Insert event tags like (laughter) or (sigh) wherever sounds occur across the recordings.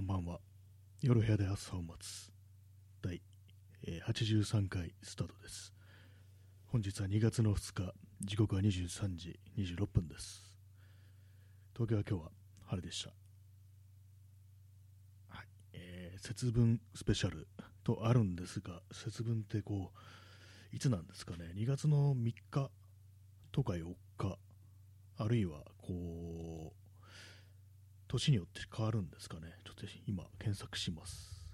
こんばんは。夜部屋で朝を待つ第、え83回スタートです。本日は2月の2日、時刻は23時26分です。東京は今日は晴れでした。はい。えー節分スペシャルとあるんですが、節分ってこう、いつなんですかね、2月の3日とか4日、あるいはこう、年によって変わるんですかね。ちょっと今検索します。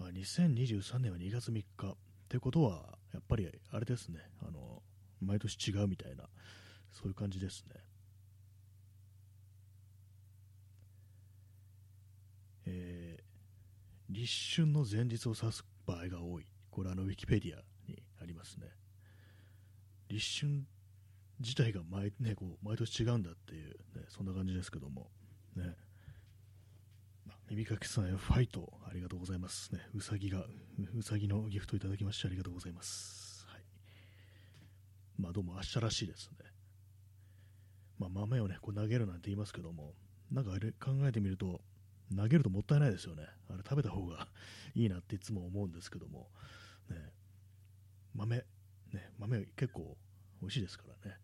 あ2023年は2月3日ってことは、やっぱりあれですね、あの毎年違うみたいな、そういう感じですね。えー立春の前日を指す場合が多い。これあのウィキペディアにありますね。立春自体が毎,、ね、こう毎年違うんだっていう、ね、そんな感じですけども、ね、耳かきさんへファイトありがとうございます、ね、うさぎがうさぎのギフトいただきましてありがとうございます、はい、まあどうも明日らしいですね、まあ、豆をねこう投げるなんて言いますけどもなんかあれ考えてみると投げるともったいないですよね。あれ食べた方が (laughs) いいなっていつも思うんですけども、ね、豆ね。豆結構美味しいですからね、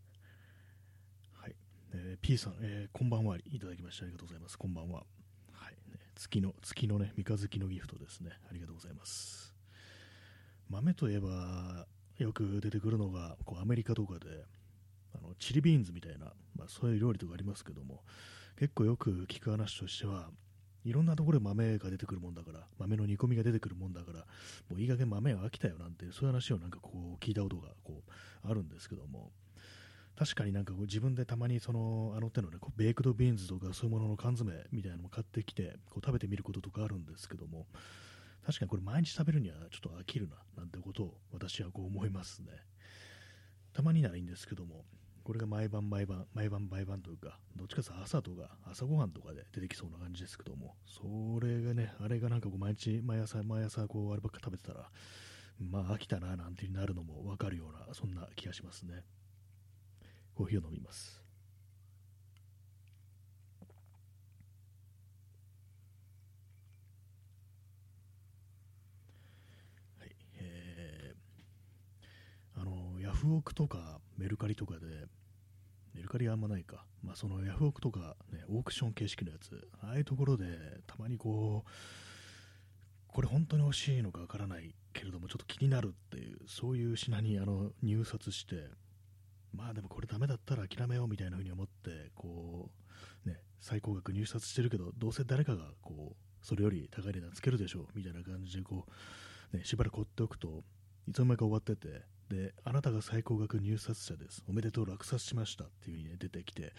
えー P さん、えーこんばんはいただきましてありがとうございます。こんばんは。はい、ね、月の、月のね、三日月のギフトですね。ありがとうございます。豆といえば、よく出てくるのが、こうアメリカとかで、あのチリビーンズみたいな、まあ、そういう料理とかありますけども、結構よく聞く話としては、いろんなところで豆が出てくるもんだから、豆の煮込みが出てくるもんだから、もういい加減豆は飽きたよなんて、そういう話をなんかこう聞いたことがこうあるんですけども、確かになんかこう自分でたまにそのあの手のねこうベイクドビーンズとかそういうものの缶詰みたいなのも買ってきてこう食べてみることとかあるんですけども確かにこれ毎日食べるにはちょっと飽きるななんてことを私はこう思いますね。たまにならいいんですけどもこれが毎晩毎晩毎晩毎晩というかどっちかというと朝とか朝ごはんとかで出てきそうな感じですけどもそれがねあれがなんかこう毎日毎朝毎朝こうあればっか食べてたらまあ飽きたななんていう風になるのも分かるようなそんな気がしますね。コーヒーを飲みます。はい、えーあのヤフオクとかメルカリとかで、メルカリはあんまないか、まあ、そのヤフオクとか、ね、オークション形式のやつ、ああいうところでたまにこう、これ本当に欲しいのかわからないけれども、ちょっと気になるっていう、そういう品にあの入札して、まあでもこれダメだったら諦めようみたいな風に思ってこうね最高額入札してるけどどうせ誰かがこうそれより高い値段つけるでしょうみたいな感じでこうねしばらく放っておくといつの間にか終わっててであなたが最高額入札者です。おめでとう落札しましたっていう風にね出てきて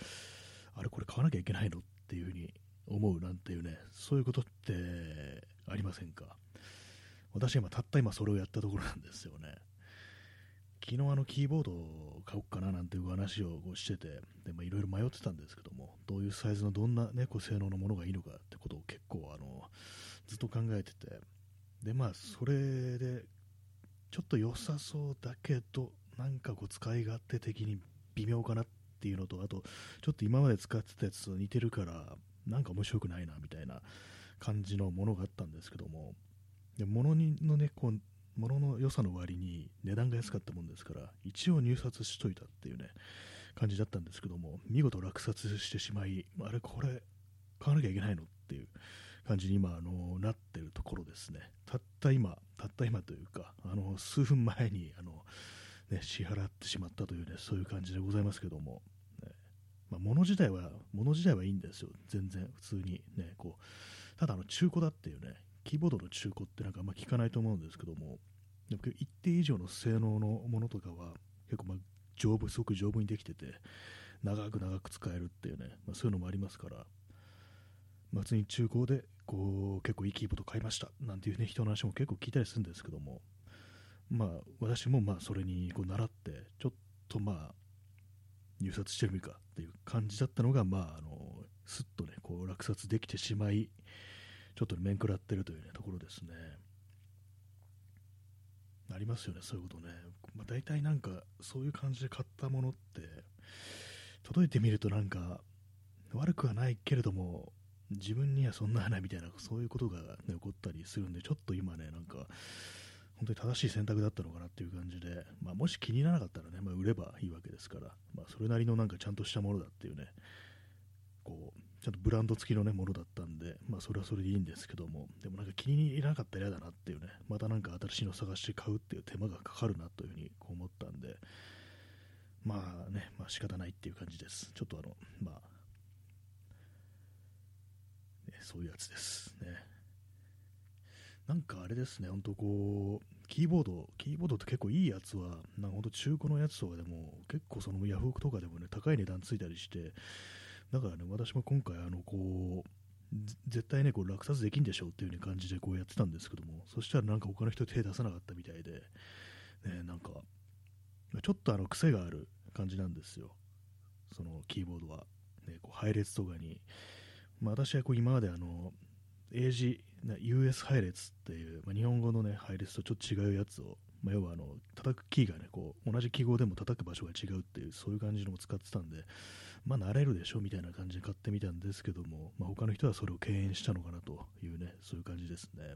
あれこれ買わなきゃいけないのっていう風に思うなんていうねそういうことってありませんか？私は今たった今それをやったところなんですよね。昨日あのキーボードを買おうかななんていう話をしててでまあいろいろ迷ってたんですけどもどういうサイズのどんな、ね、こう性能のものがいいのかってことを結構あのずっと考えててでまあそれでちょっと良さそうだけどなんかこう使い勝手的に微妙かなっていうのとあとちょっと今まで使ってたやつと似てるからなんか面白くないなみたいな感じのものがあったんですけどもで物にのねこう物の良さの割に値段が安かったもんですから一応入札しといたっていうね感じだったんですけども見事落札してしまいあれこれ買わなきゃいけないのっていう感じに今あのなってるところですね。たった今たった今というかあの数分前にあの、ね、支払ってしまったというねそういう感じでございますけども、ね。まあ、物自体は物自体はいいんですよ。全然普通にねこう。ただあの中古だっていうねキーボードの中古ってなんかあんま聞かないと思うんですけども、でも一定以上の性能のものとかは結構まあ丈夫、すごく丈夫にできてて、長く長く使えるっていうね、まあ、そういうのもありますから、まあ、普通に中古でこう結構いいキーボード買いましたなんていう、ね、人の話も結構聞いたりするんですけども、まあ、私もまあそれにこう習って、ちょっとまあ入札してみるかっていう感じだったのが、まあ、あのすっとねこう落札できてしまい、ちょっと面食らってるという、ね、ところですね。ありますよね、そういうことね。まあ、大体なんか、そういう感じで買ったものって、届いてみるとなんか、悪くはないけれども、自分にはそんなないみたいな、そういうことが、ね、起こったりするんで、ちょっと今ね、なんか、本当に正しい選択だったのかなっていう感じで、まあ、もし気にならなかったらね、まあ、売ればいいわけですから、まあ、それなりのなんかちゃんとしたものだっていうね、こう、ちゃんとブランド付きの、ね、ものだったんで、まあ、それはそれでいいんですけども、でもなんか気に入らなかったら嫌だなっていうね、またなんか新しいの探して買うっていう手間がかかるなというふうに思ったんで、まあね、まあ仕方ないっていう感じです。ちょっとあの、まあ、ね、そういうやつですね。なんかあれですね、本当こう、キーボード、キーボードって結構いいやつは、なんか本当中古のやつとかでも、結構そのヤフオクとかでもね、高い値段ついたりして、だからね、私も今回、あの、こう、絶対ね、こう落札できんでしょうっていう風に感じでこうやってたんですけども、そしたらなんか他の人手出さなかったみたいで、ね、なんか、ちょっとあの癖がある感じなんですよ、そのキーボードは。ね、こう配列とかに。まあ、私はこう今まであの、英字、US 配列っていう、まあ、日本語の、ね、配列とちょっと違うやつを、まあ、要はあの叩くキーがねこう同じ記号でも叩く場所が違うっていうそういう感じのを使ってたんでまあ慣れるでしょみたいな感じで買ってみたんですけども、まあ、他の人はそれを敬遠したのかなというねそういう感じですね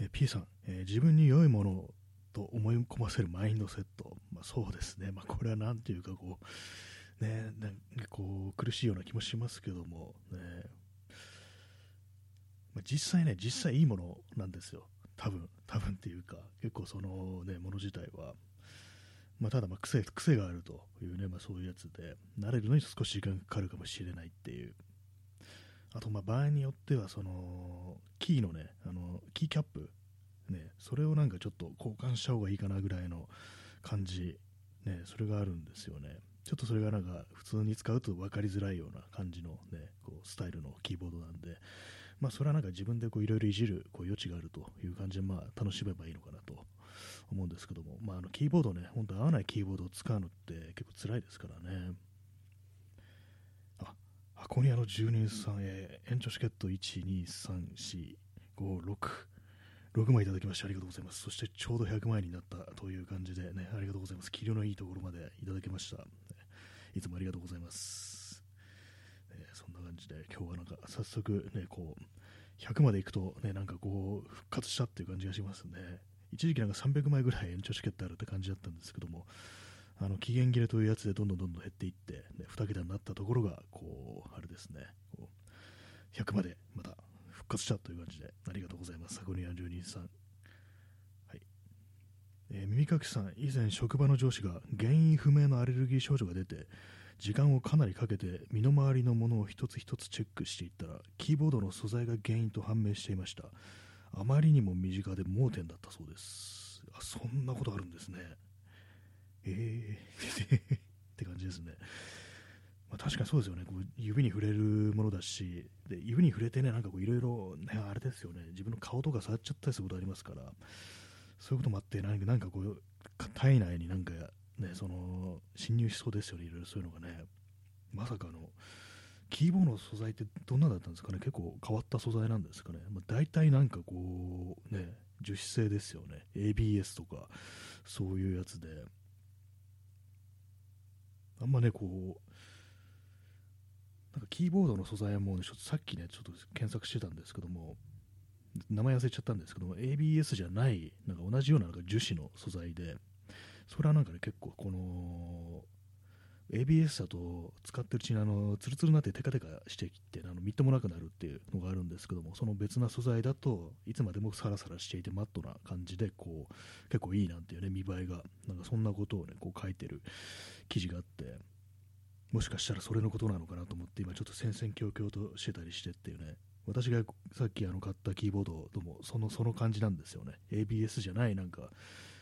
え P さん、え、自分に良いものと思い込ませるマインドセット、まあ、そうですね、まあ、これは何ていうかこうねなんかこう苦しいような気もしますけどもねまあ、実際ね、実際いいものなんですよ。多分、多分っていうか、結構そのね、もの自体は。まあ、ただ、まあ癖、癖があるというね、まあ、そういうやつで、慣れるのに少し時間かかるかもしれないっていう。あと、まあ、場合によっては、その、キーのね、あの、キーキャップ、ね、それをなんかちょっと交換した方がいいかなぐらいの感じ、ね、それがあるんですよね。ちょっとそれがなんか普通に使うと分かりづらいような感じのね、こうスタイルのキーボードなんで、まあ、それはなんか自分でいろいろいじるこう余地があるという感じで、まあ、楽しめばいいのかなと思うんですけども、まあ、あのキーボードね、本当合わないキーボードを使うのって結構辛いですからね。あ、箱庭の住人さんへ延長チケット1、2、3、4、5、6、6枚いただきましてありがとうございます。そしてちょうど100枚になったという感じでね、ありがとうございます。気量のいいところまでいただきました。いつもありがとうございます。えそんな感じで今日はなんか早速ねこう100まで行くとねなんかこう復活したっていう感じがしますね一時期なんか300枚ぐらい延長チケットあるって感じだったんですけどもあの期限切れというやつでどんどんどんどん減っていって、ね、2桁になったところがこうあれですねこう100までまた復活したという感じでありがとうございます。サコニア住人さん。はい。えー、耳かきさん以前職場の上司が原因不明のアレルギー症状が出て時間をかなりかけて身の回りのものを一つ一つチェックしていったらキーボードの素材が原因と判明していました。あまりにも身近で盲点だったそうです。あそんなことあるんですね。えー。(laughs) って感じですね、まあ、確かにそうですよね。こう指に触れるものだしで指に触れてねなんかいろいろあれですよね。自分の顔とか触っちゃったりすることありますからそういうこともあってなんかこう体内になんかね、その侵入しそうですよね、いろいろそういうのがね。まさかの、キーボードの素材ってどんなだったんですかね、結構変わった素材なんですかね？まあ、大体なんかこう、ね、樹脂製ですよね。ABS とか、そういうやつで。あんまね、こう、なんかキーボードの素材はもう、ね、ちょっとさっきね、ちょっと検索してたんですけども、名前忘れちゃったんですけども、ABS じゃない、なんか同じようななんか樹脂の素材で、それはなんかね、結構この、ABS だと使ってるうちにあのツルツルになってテカテカしてきてあのみっともなくなるっていうのがあるんですけどもその別な素材だといつまでもサラサラしていてマットな感じでこう結構いいなんていうね見栄えがなんかそんなことをねこう書いてる記事があってもしかしたらそれのことなのかなと思って今ちょっと戦々恐々としてたりしてっていうね私がさっきあの買ったキーボードともそのその感じなんですよね。ABS じゃないなんか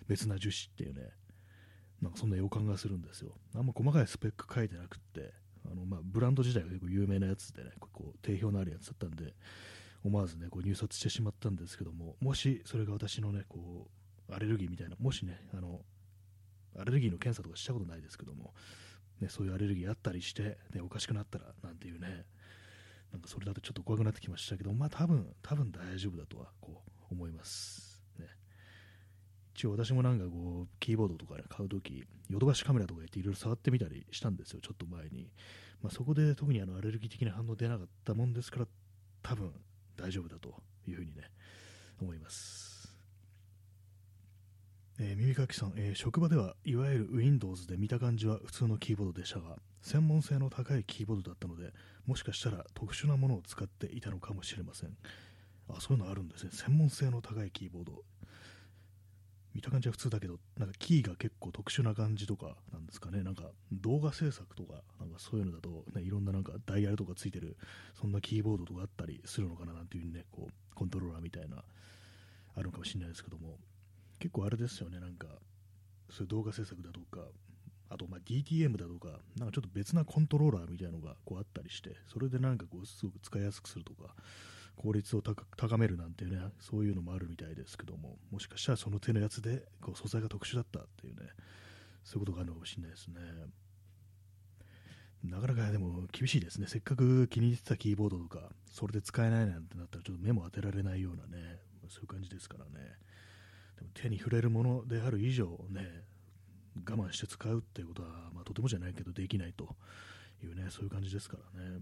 別な樹脂っていうねなんかそんな予感がするんですよ。あんま細かいスペック書いてなくって、あのまあ、ブランド自体が結構有名なやつでね、こう定評のあるやつだったんで、思わずね、こう入札してしまったんですけども、もしそれが私のね、こう、アレルギーみたいな、もしね、あの、アレルギーの検査とかしたことないですけども、ね、そういうアレルギーあったりして、ね、おかしくなったらなんていうね、なんかそれだとちょっと怖くなってきましたけど、まあ多分、多分大丈夫だとはこう思います。一応私もなんかこう、キーボードとか、ね、買うとき、ヨドバシカメラとか言っていろいろ触ってみたりしたんですよ、ちょっと前に。まあ、そこで特にあのアレルギー的な反応出なかったもんですから、多分大丈夫だというふうにね、思います。えー、耳かきさん、えー、職場ではいわゆる Windows で見た感じは普通のキーボードでしたが、専門性の高いキーボードだったので、もしかしたら特殊なものを使っていたのかもしれません。あ、そういうのあるんですね。専門性の高いキーボード。見た感じは普通だけど、なんかキーが結構特殊な感じとかなんですかね、なんか動画制作とか、なんかそういうのだと、ね、いろんななんかダイヤルとかついてる、そんなキーボードとかあったりするのかななんていうね、こう、コントローラーみたいな、あるかもしれないですけども、結構あれですよね、なんか、そういう動画制作だとか、あとま DTM だとか、なんかちょっと別なコントローラーみたいなのがこうあったりして、それでなんかこう、すごく使いやすくするとか、効率を高めるなんていうね、そういうのもあるみたいですけども、もしかしたらその手のやつでこう素材が特殊だったっていうね、そういうことがあるのかもしれないですね。なかなかでも厳しいですね。せっかく気に入ってたキーボードとか、それで使えないなんてなったらちょっと目も当てられないようなね、そういう感じですからね。でも手に触れるものである以上ね、我慢して使うっていうことは、まあ、とてもじゃないけどできないというね、そういう感じですからね。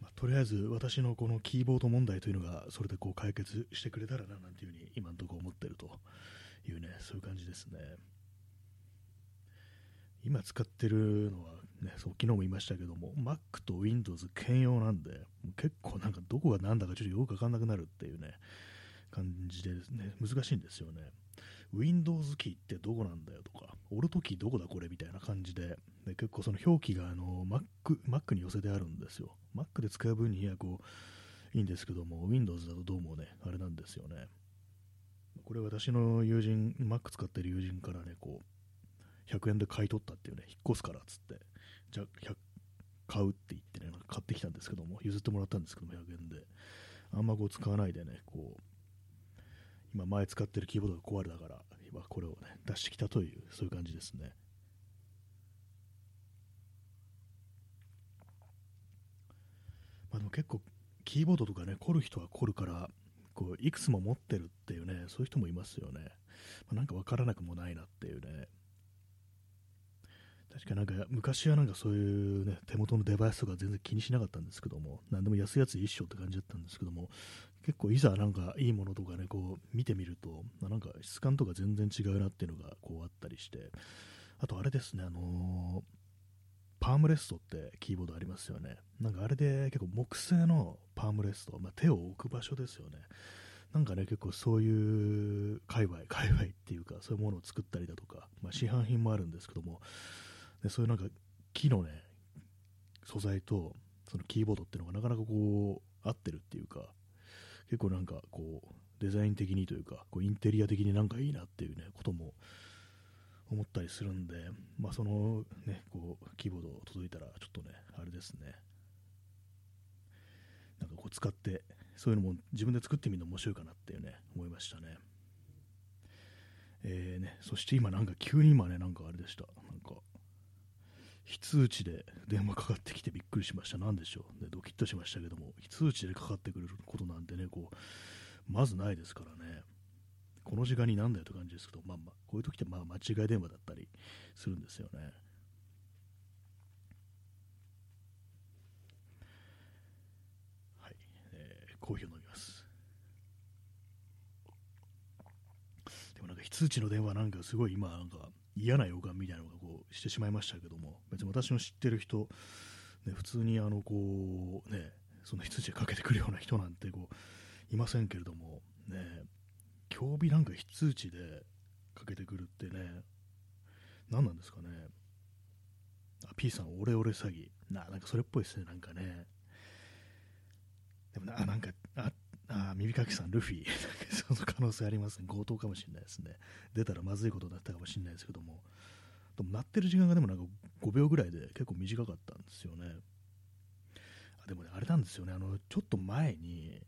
まあ、とりあえず私のこのキーボード問題というのがそれでこう解決してくれたらななんていうふうに今のところ思ってるというねそういう感じですね。今使ってるのはねそう昨日も言いましたけども Mac と Windows 兼用なんで結構なんかどこが何だかちょっとよく分かんなくなるっていうね感じでね難しいんですよね。Windows キーってどこなんだよとか、オルトキーどこだこれみたいな感じで、で結構その表記があの Mac, Mac に寄せてあるんですよ。Mac で使う分にはこういいんですけども、Windows だとどうもね、あれなんですよね。これ私の友人、Mac 使ってる友人からね、こう、100円で買い取ったっていうね、引っ越すからっつって、じゃあ買うって言ってね、買ってきたんですけども、譲ってもらったんですけども、100円で。あんまこう使わないでね、こう、今前使ってるキーボードが壊れたから、今これをね、出してきたという、そういう感じですね。まあでも結構、キーボードとかね、凝る人は凝るから、こういくつも持ってるっていうね、そういう人もいますよね。まあ、なんか分からなくもないなっていうね。確かなんか昔はなんかそういうね、手元のデバイスとか全然気にしなかったんですけども、何でも安いやつ一緒って感じだったんですけども、結構いざなんかいいものとかね、こう見てみると、なんか質感とか全然違うなっていうのがこうあったりして、あとあれですね、あのー、パームレストってキーボードありますよね。なんかあれで結構木製のパームレスト、まあ、手を置く場所ですよね。なんかね、結構そういう界隈、(laughs) 界隈っていうか、そういうものを作ったりだとか、まあ、市販品もあるんですけども、でそういうなんか木のね、素材とそのキーボードっていうのがなかなかこう合ってるっていうか、結構なんかこうデザイン的にというかこうインテリア的になんかいいなっていうねことも思ったりするんで、まあ、そのねこうキーボード届いたらちょっとねあれですね。なんかこう使ってそういうのも自分で作ってみるの面白いかなっていうね思いましたね。えーね、そして今なんか急に今ねなんかあれでした。なんか非通知で電話かかってきてびっくりしました。なんでしょう。ね、ドキッとしましたけども、非通知でかかってくることなんてね、こう、まずないですからね。この時間になんだよって感じですけど、まあまあ、こういう時ってまあ間違い電話だったりするんですよね。はい、えー、コーヒーを飲みます。でもなんか非通知の電話なんかすごい今なんか嫌な予感みたいなのがこうしてしまいましたけども、別に私の知ってる人、ね、普通にあのこう、ね、その羊でかけてくるような人なんてこういませんけれども、ね、競技なんか非通知でかけてくるってね、何なんですかね。あ、P さん、オレオレ詐欺。な、なんかそれっぽいですね、なんかね。でもな、なんか、あっ、あ耳かきさん、ルフィ、(laughs) その可能性ありますね、強盗かもしれないですね、出たらまずいことだったかもしれないですけども、でも鳴ってる時間がでもなんか5秒ぐらいで結構短かったんですよね。あでもね、あれなんですよね、あのちょっと前に、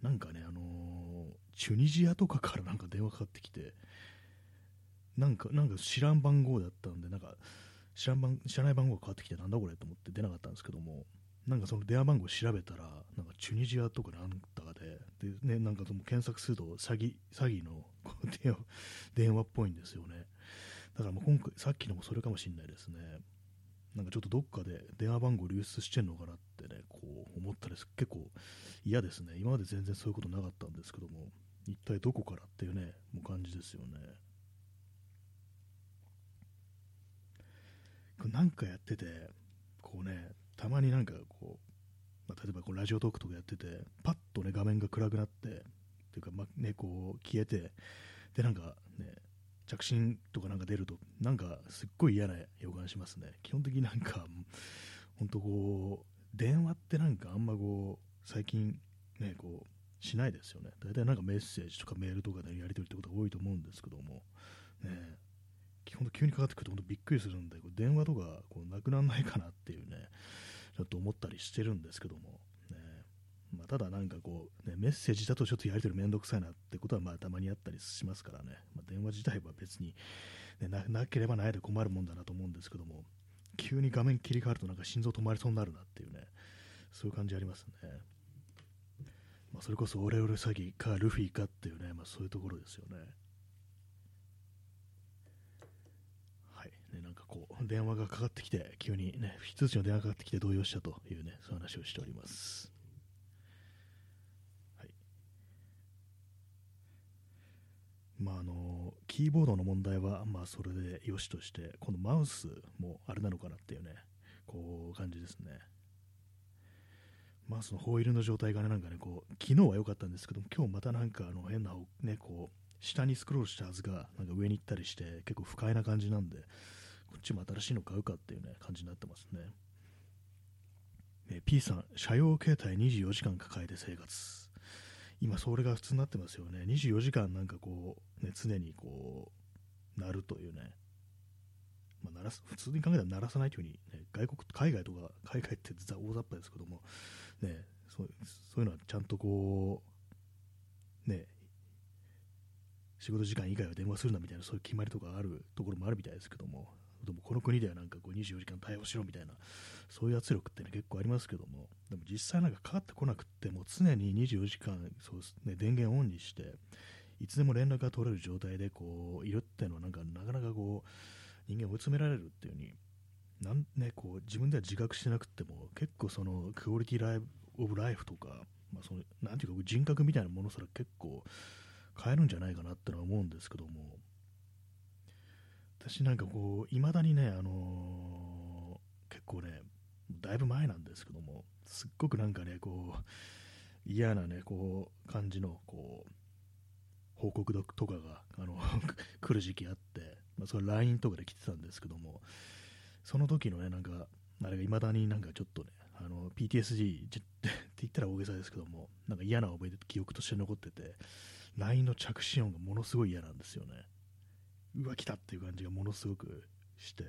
なんかね、あのチュニジアとかからなんか電話かかってきて、なんかなんか知らん番号だったんで、なんか知らん番知らない番号がかかってきて、なんだこれと思って出なかったんですけども、なんかその電話番号調べたら、なんかチュニジアとかなんだかで、でね、なんかその検索すると詐欺詐欺の電話っぽいんですよね。だからもう今回、さっきのもそれかもしれないですね。なんかちょっとどっかで電話番号流出してんのかなってね、こう思ったりす結構嫌ですね。今まで全然そういうことなかったんですけども、一体どこからっていうね、もう感じですよね。なんかやってて、こうね、たまになんかこう、まあ、例えばこうラジオトークとかやってて、パッとね、画面が暗くなって、っていうか、まあ、ね、こう消えて、で、なんかね、着信とかなんか出ると、なんかすっごい嫌な予感しますね。基本的になんか、本当こう、電話ってなんかあんまこう、最近ね、こう、しないですよね。大体なんかメッセージとかメールとかでやり取りってことが多いと思うんですけども、ね、基本急にかかってくると本当びっくりするんで、こう電話とかこうなくならないかなっていうね、ちょっと思ったりしてるんですけども、ねまあ、ただなんかこう、ね、メッセージだとちょっとやり取りめんどくさいなってことはまあたまにあったりしますからね、まあ、電話自体は別に、ね、なければないで困るもんだなと思うんですけども、急に画面切り替わるとなんか心臓止まりそうになるなっていうね、そういう感じありますね。まあ、それこそオレオレ詐欺かルフィかっていうね、まあ、そういうところですよね。ね、なんかこう、電話がかかってきて、急にね、非通知の電話がかかってきて動揺したというね、そういう話をしております。はい。まあ、あの、キーボードの問題は、まあ、それでよしとして、今度マウスもあれなのかなっていうね、こう、感じですね。マウスのホイールの状態がね、なんかね、こう、昨日は良かったんですけども、今日またなんか、あの、変な、ね、こう、下にスクロールしたはずが、なんか上に行ったりして、結構不快な感じなんで、こっちも新しいの買うかっていうね、感じになってますね。え P さん、車用携帯24時間抱えて生活。今、それが普通になってますよね。24時間なんかこう、ね、常にこう、鳴るというね。まあ、鳴らす普通に考えたら鳴らさないというふうに、ね、外国、海外とか、海外って実は大雑把ですけども、ね、そうそういうのはちゃんとこう、ね、仕事時間以外は電話するなみたいなそういう決まりとかあるところもあるみたいですけども、でもこの国ではなんかこう24時間対応しろみたいな、そういう圧力って、ね、結構ありますけども、でも実際なんかかかってこなくても常に24時間そうです、ね、電源オンにして、いつでも連絡が取れる状態でこういるっていうのはなんかなかなかこう人間を追い詰められるっていう風になんね、こう自分では自覚してなくても結構そのクオリティライブオブライフとか、まあ、そのなんていうか人格みたいなものすら結構変えるんじゃないかなってのは思うんですけども私なんかこう、いまだにね、あのー、結構ね、だいぶ前なんですけども、すっごくなんかね、こう、嫌なね、こう、感じの、こう、報告とかが、あの (laughs) 来る時期あって、まあ、それ LINE とかで来てたんですけども、その時のね、なんか、あれがいまだになんかちょっとね、あの PTSD (laughs) って言ったら大げさですけども、なんか嫌な覚えで記憶として残ってて、LINE の着信音がものすごい嫌なんですよね。うわ、来たっていう感じがものすごくして、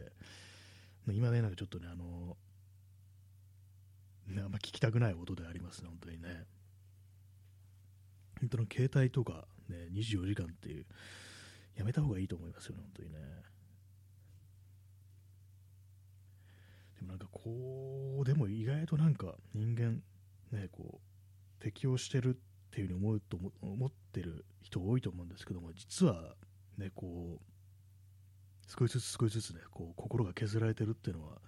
今ね、なんかちょっとね、あの、ね、あんま聞きたくない音でありますね、本当にね。本当の携帯とか、ね、24時間っていう、やめた方がいいと思いますよね、本当にね。でもなんかこう、でも意外となんか人間、ね、こう、適応してるっていうふうに思うと思ってる人多いと思うんですけども、実はね、こう、少しずつ少しずつね、こう心が削られてるっていうのは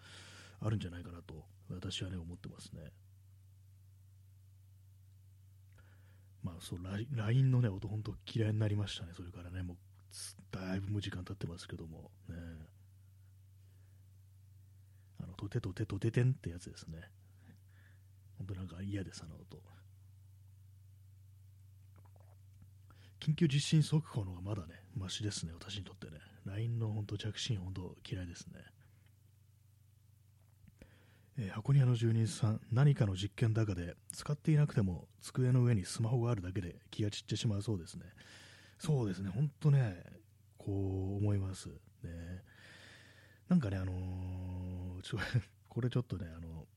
あるんじゃないかなと、私はね、思ってますね。まあ、そう、LINE のね、音、本当嫌いになりましたね、それからね、もう、だいぶもう時間経ってますけども、ね。あの、とてとてとててんってやつですね。本当なんか嫌です、あの音。緊急地震速報の方がまだね、マシですね、私にとってね。LINE の本当着信本当嫌いですね。えー、箱庭の住人さん、何かの実験だかで使っていなくても机の上にスマホがあるだけで気が散ってしまうそうですね。そうですね、本当ね、こう思います。ね、なんかね、あのー、ちょ (laughs) これちょっとね、あの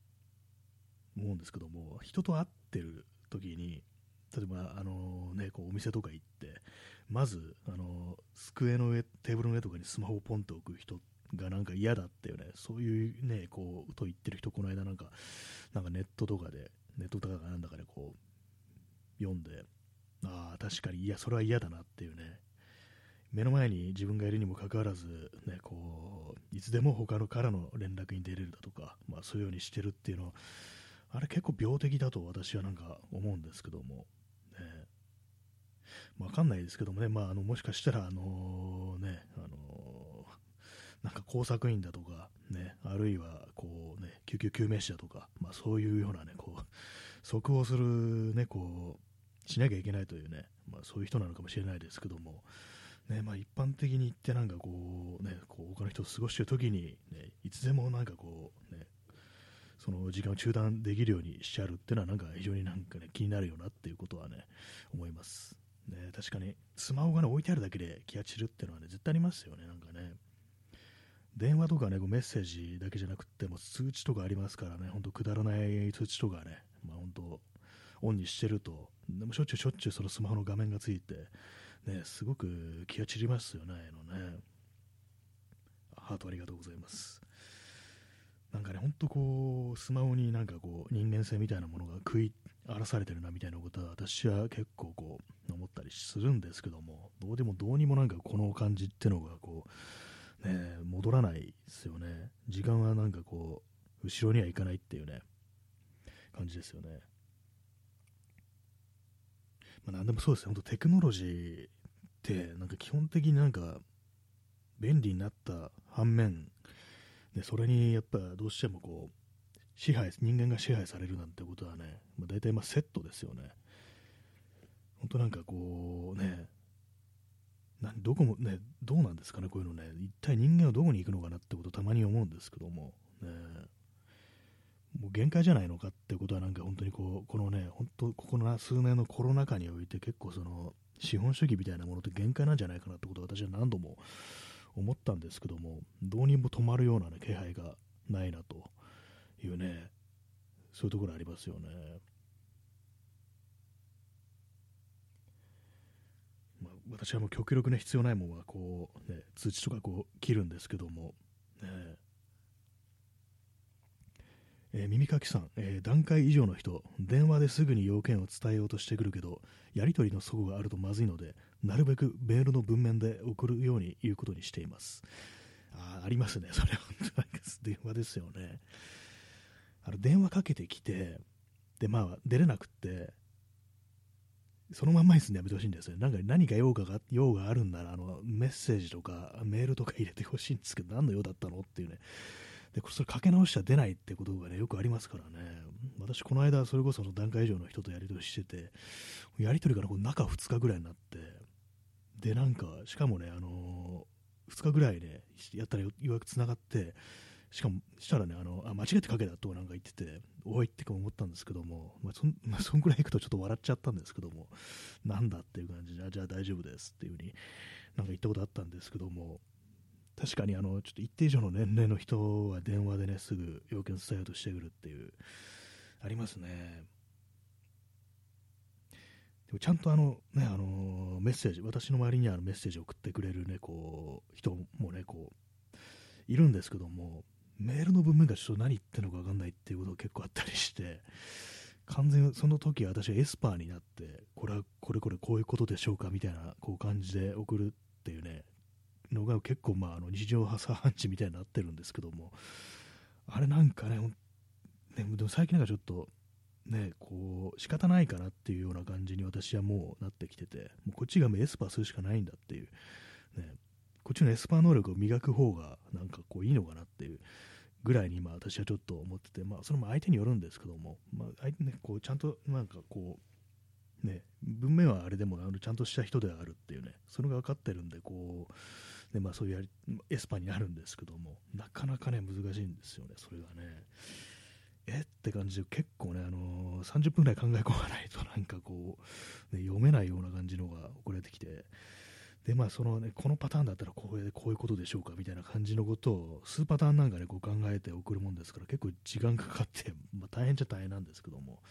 思うんですけども、人と会ってる時に、例えば、あのね、こうお店とか行って、まず、あの机の上、テーブルの上とかにスマホをポンと置く人がなんか嫌だっていうね、そういうね、こう、と言ってる人、この間なんか、なんかネットとかで、ネットとかなんだかでこう、読んで、ああ、確かに、いや、それは嫌だなっていうね、目の前に自分がいるにもかかわらず、ね、こう、いつでも他のからの連絡に出れるだとか、まあそういうようにしてるっていうのは、あれ結構病的だと私はなんか思うんですけども、わかんないですけどもね、まあ、あのもしかしたら、あのね、あのなんか工作員だとか、ね、あるいはこう、ね、救急救命士だとか、まあ、そういうような、ね、こう即応する、ね、こうしなきゃいけないというね、まあ、そういう人なのかもしれないですけども、ねまあ、一般的に言ってなんかこう、ね、こう他の人と過ごしている時に、ね、いつでもなんかこう、ね、その時間を中断できるようにしちゃうっていうのはなんか非常になんか、ね、気になるよなっていうことはね思います。ね、確かにスマホが、ね、置いてあるだけで気が散るっていうのはね絶対ありますよね、なんかね。電話とかね、メッセージだけじゃなくても通知とかありますからね、本当くだらない通知とかね、まあ本当オンにしてると、でもしょっちゅうしょっちゅうそのスマホの画面がついて、ね、すごく気が散りますよね、のね。ハートありがとうございます。なんかね、ほんとこう、スマホになんかこう、人間性みたいなものが食い荒らされてるなみたいなことは私は結構こう、思ったりするんですけども、どうでもどうにもなんかこの感じってのがこう、ね、戻らないですよね。時間はなんかこう、後ろには行かないっていうね、感じですよね。まあ、なんでもそうですね、本当テクノロジーって、なんか基本的になんか便利になった反面、でそれにやっぱどうしてもこう支配人間が支配されるなんてことはね、まあ、大体まセットですよね。本当なんかこうね、などこもね、どうなんですかね、こういうのね、一体人間はどこに行くのかなってことたまに思うんですけども、ね、もう限界じゃないのかってことはなんか本当にこう、このね、本当ここの数年のコロナ禍において結構その資本主義みたいなものって限界なんじゃないかなってことを私は何度も思ったんですけども、どうにも止まるような、ね、気配がないなと。いうね、そういうところありますよね。まあ、私はもう極力ね、必要ないものはこう、ね、通知とかこう切るんですけども、ねえー、耳かきさん、えー、段階以上の人、電話ですぐに要件を伝えようとしてくるけど、やり取りの齟齬があるとまずいので、なるべくメールの文面で送るように言うことにしています。あありますね、それは本当に電話ですよね。あの電話かけてきて、で、まあ、出れなくって、そのまんまにすんでやめてほしいんですよ。なんか何か用がが用があるんならあの、メッセージとかメールとか入れてほしいんですけど、何の用だったのっていうね、で、それかけ直しちゃ出ないってことがね、よくありますからね。私、この間、それこその段階以上の人とやり取りしてて、やり取りからこう中2日ぐらいになって、で、なんか、しかもね、あのー、2日ぐらいね、やったらようやく繋がって、しかも、したらね、あの、あ、間違ってかけたとなんか言ってて、おいって思ったんですけども、まあ、そん、(laughs) まあ、そんぐらい行くとちょっと笑っちゃったんですけども、なんだっていう感じで、じゃあ大丈夫ですっていう風になんか言ったことあったんですけども、確かにあのちょっと一定以上の年齢の人は電話でねすぐ要件伝えようとしてくるっていうありますね。でもちゃんとあの、ね、あのメッセージ私の周りにあるメッセージを送ってくれる、ね、こう人もねこういるんですけどもメールの文面がちょっと何言ってるのか分かんないっていうことが結構あったりして完全にその時私はエスパーになってこれはこれこれこういうことでしょうかみたいなこう感じで送るっていうねのが結構、まあ、あの日常茶飯事みたいになってるんですけども、あれなんかね、ねでも最近なんかちょっと、ね、こう仕方ないかなっていうような感じに私はもうなってきてて、もうこっちがエスパーするしかないんだっていう、ね、こっちのエスパー能力を磨く方がなんかこういいのかなっていうぐらいに今私はちょっと思ってて、まあ、それも相手によるんですけども、まあ相手ね、こうちゃんとなんかこう、ね、文面はあれでもあのちゃんとした人ではあるっていうね、それが分かってるんで、こう、でまあ、そういうやりエスパーになるんですけども、なかなかね、難しいんですよね、それがね。えって感じで、結構ね、あのー、30分ぐらい考え込まないと、なんかこう、ね、読めないような感じのが送られてきて、で、まあ、そのね、このパターンだったらこうこういうことでしょうかみたいな感じのことを、数パターンなんかね、こう考えて送るもんですから、結構時間かかって、(laughs) まあ、大変っちゃ大変なんですけども、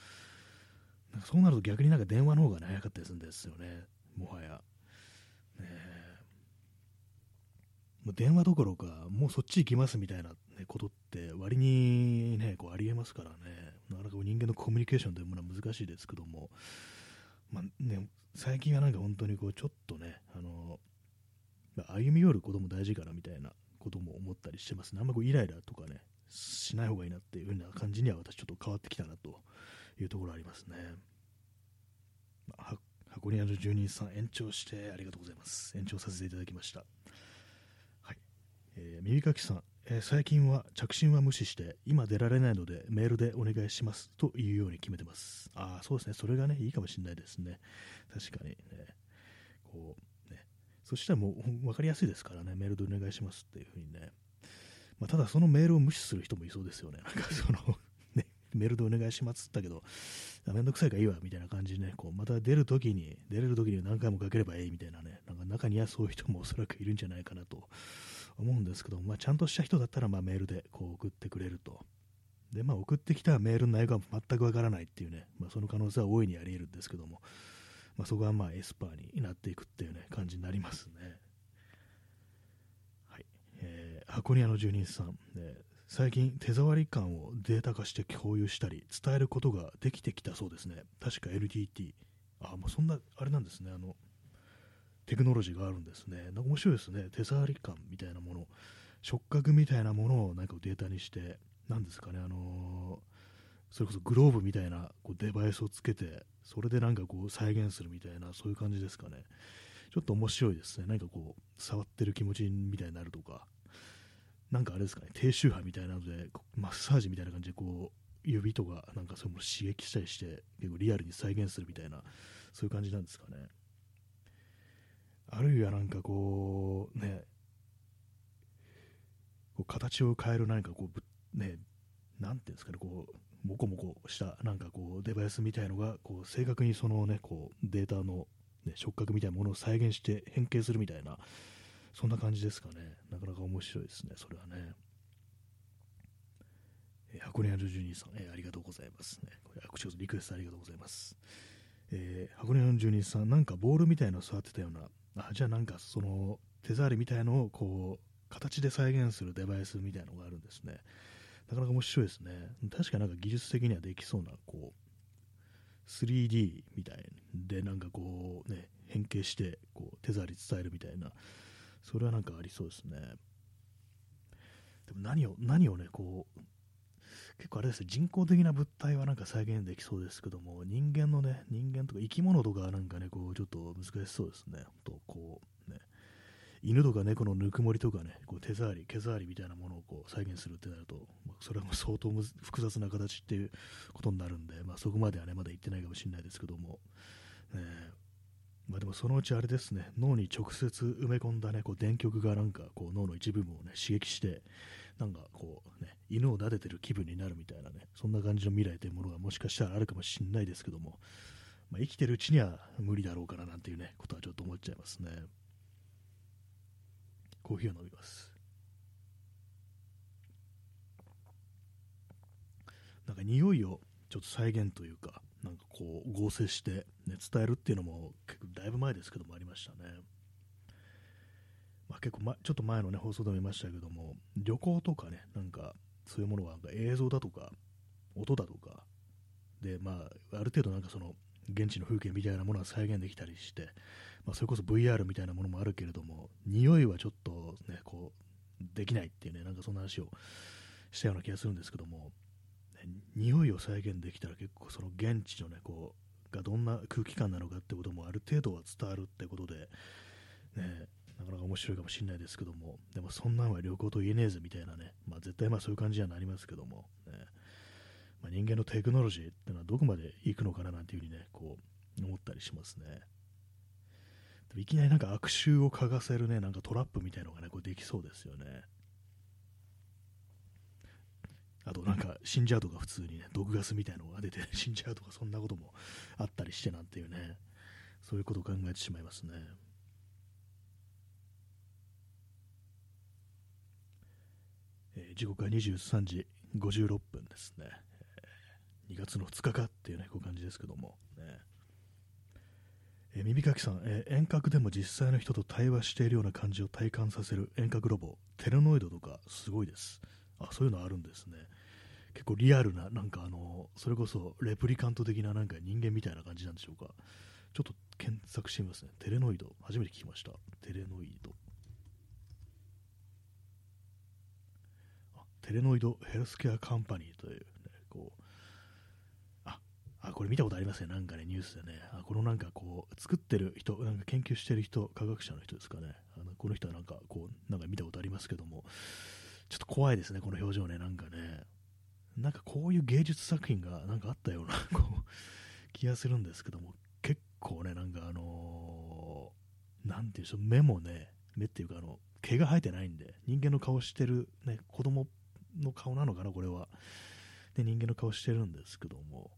なんかそうなると逆になんか電話の方が、早かったりするんですよね、もはや。ねもう電話どころか、もうそっち行きますみたいな、ね、ことって割にね、こうありえますからね、なかなか人間のコミュニケーションというものは難しいですけども、まあね、最近はなんか本当にこうちょっとね、あの歩み寄ることも大事かなみたいなことも思ったりしてますね。あんまこうイライラとかね、しない方がいいなっていう風な感じには私ちょっと変わってきたなというところありますね。まあ、箱庭の住人さん延長してありがとうございます。延長させていただきました。はい。えー、耳かきさん、えー、最近は着信は無視して今出られないのでメールでお願いしますというように決めてます。ああ、そうですね。それがね、いいかもしれないですね。確かにね。こう、ね。そしたらもう分かりやすいですからね、メールでお願いしますっていうふうにね。まあ、ただそのメールを無視する人もいそうですよね。なんかそのね、メールでお願いしますって言ったけど、めんどくさいからいいわみたいな感じでね、こうまた出るときに、出れるときに何回もかければいいみたいなね、なんか中にはそういう人もおそらくいるんじゃないかなと思うんですけど、まあ、ちゃんとした人だったらまメールでこう送ってくれると。で、まあ、送ってきたメールの内容が全くわからないっていうね、まあ、その可能性は大いにあり得るんですけども、まあ、そこはまあエスパーになっていくっていうね、感じになりますね。はい。えー、箱庭の住人さん、ね、最近手触り感をデータ化して共有したり伝えることができてきたそうですね確か LTT あもうそんなあれなんですねあのテクノロジーがあるんですね。なんか面白いですね。手触り感みたいなもの。触覚みたいなものをなんかデータにして。何ですかね。あのー、それこそグローブみたいなこうデバイスをつけてそれでなんかこう再現するみたいなそういう感じですかね。ちょっと面白いですね。何かこう触ってる気持ちみたいになるとか。なんかあれですかね、低周波みたいなので、マッサージみたいな感じで、こう、指とか、なんかそういうもの刺激したりして、結構リアルに再現するみたいな、そういう感じなんですかね。あるいはなんかこう、ね、こう形を変える何かこう、ね、なんていうんですかね、こう、もこもこしたなんかこうデバイスみたいのがこう正確にそのねこうデータの、ね、触覚みたいなものを再現して変形するみたいなそんな感じですかね。なかなか面白いですね、それはね。箱根あるジュニーさん、えー、ありがとうございますね。これ、アクションリクエストありがとうございます。えー、箱根あるジュニーさん、なんかボールみたいなの触ってたような、あじゃあなんかその手触りみたいのをこう、形で再現するデバイスみたいのがあるんですね。なかなか面白いですね。確かなんか技術的にはできそうな、こう、3D みたいで、なんかこうね、変形して、こう、手触り伝えるみたいな、それはなんかありそうですね。でも何を、何をね、こう、結構あれです、人工的な物体はなんか再現できそうですけども、人間のね、人間とか生き物とかなんかね、こう、ちょっと難しそうですね。とこう、ね、犬とか猫のぬくもりとかね、こう手触り、毛触りみたいなものをこう再現するってなると、まあ、それはもう相当複雑な形っていうことになるんで、まあ、そこまではね、まだ言ってないかもしれないですけども、ね、まあ、でもそのうちあれですね、脳に直接埋め込んだ、ね、こう電極がなんかこう脳の一部分を、ね、刺激して、なんかこう、ね、犬を撫でてる気分になるみたいなね、そんな感じの未来というものがもしかしたらあるかもしれないですけども、まあ、生きてるうちには無理だろうかななんていうね、ことはちょっと思っちゃいますね。コーヒーを飲みます。なんか匂いをちょっと再現というか、なんかこう合成して、ね、伝えるっていうのも結構だいぶ前ですけどもありましたね。まあ、結構、ま、ちょっと前の、ね、放送でも言いましたけども旅行とかねなんかそういうものは映像だとか音だとかで、まあ、ある程度なんかその現地の風景みたいなものは再現できたりして、まあ、それこそ VR みたいなものもあるけれども匂いはちょっとねこうできないっていうねなんかそんな話をしたような気がするんですけども匂いを再現できたら結構その現地のねこうがどんな空気感なのかってこともある程度は伝わるってことで、ね、なかなか面白いかもしれないですけどもでもそんなんは旅行と言えねえぜみたいなね、まあ、絶対まあそういう感じにはなりますけども、ねまあ、人間のテクノロジーっていうのはどこまで行くのかななんていうふうにねこう思ったりしますね。いきなりなんか悪臭を嗅がせるね、なんかトラップみたいなのがね、こうできそうですよね。あとなんか死んじゃうとか普通にね、毒ガスみたいなのが出て (laughs) 死んじゃうとかそんなこともあったりしてなんていうね、そういうことを考えてしまいますね。え、時刻は23時56分ですね。えー、2月の2日かっていうね、こう感じですけども、ね。えー耳かきさん、えー遠隔でも実際の人と対話しているような感じを体感させる遠隔ロボ、テレノイドとかすごいです。あ、そういうのあるんですね。結構リアルな、なんかあの、それこそレプリカント的ななんか人間みたいな感じなんでしょうか。ちょっと検索してみますね。テレノイド、初めて聞きました。テレノイド。テレノイドヘルスケアカンパニーという、ね、こう、あ、あ、これ見たことありますね。なんかね、ニュースでね。あ、このなんかこう、作ってる人、なんか研究してる人、科学者の人ですかね。あのこの人はなんかこう、なんか見たことありますけども、ちょっと怖いですね、この表情ね。なんかね、なんかこういう芸術作品がなんかあったような、(laughs) こう、気がするんですけども、結構ね、なんかあのーなんていうんでしょう、目もね、目っていうか、あの、毛が生えてないんで、人間の顔してる、ね、子供の顔なのかな、これは。で、人間の顔してるんですけども、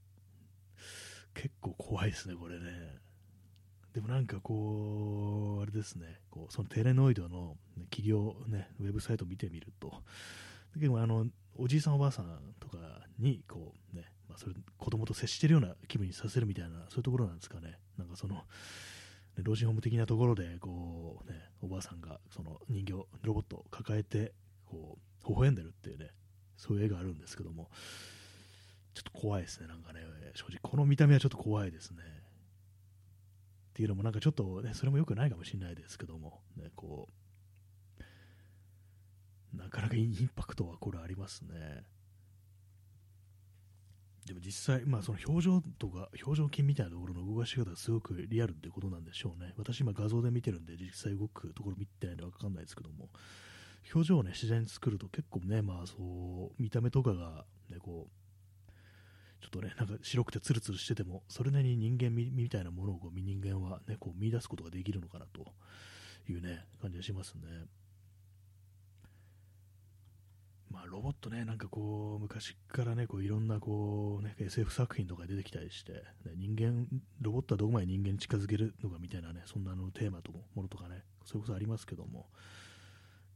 結構怖いですね、これね。でもなんかこう、あれですね、こうそのテレノイドの、企業、ね、ウェブサイトを見てみると、結構あの、おじいさんおばあさんとかに、こうね、まあ、それ子供と接してるような気分にさせるみたいな、そういうところなんですかね。なんかその、老人ホーム的なところで、こうね、おばあさんがその人形、ロボットを抱えて、こう、微笑んでるっていうね、そういう絵があるんですけども、ちょっと怖いですね、なんかね、正直、この見た目はちょっと怖いですね。っていうのも、なんかちょっとね、それも良くないかもしれないですけども、ね、こう、なかなかインパクトはこれありますね。でも実際、まあその表情とか、表情筋みたいなところの動かし方がすごくリアルってことなんでしょうね。私今画像で見てるんで、実際動くところ見てないんでわかんないですけども、表情をね、自然に作ると結構ね、まあそう、見た目とかが、ね、こう、ちょっとね、なんか白くてツルツルしてても、それなりに人間みたいなものをこう人間はね、こう見出すことができるのかなというね、感じがしますね。まあ、ロボットね、なんかこう、昔からね、こういろんなこう、ね、SF 作品とか出てきたりして、ね人間、ロボットはどこまで人間に近づけるのかみたいなね、そんなのテーマとも、ものとかね、それこそありますけども、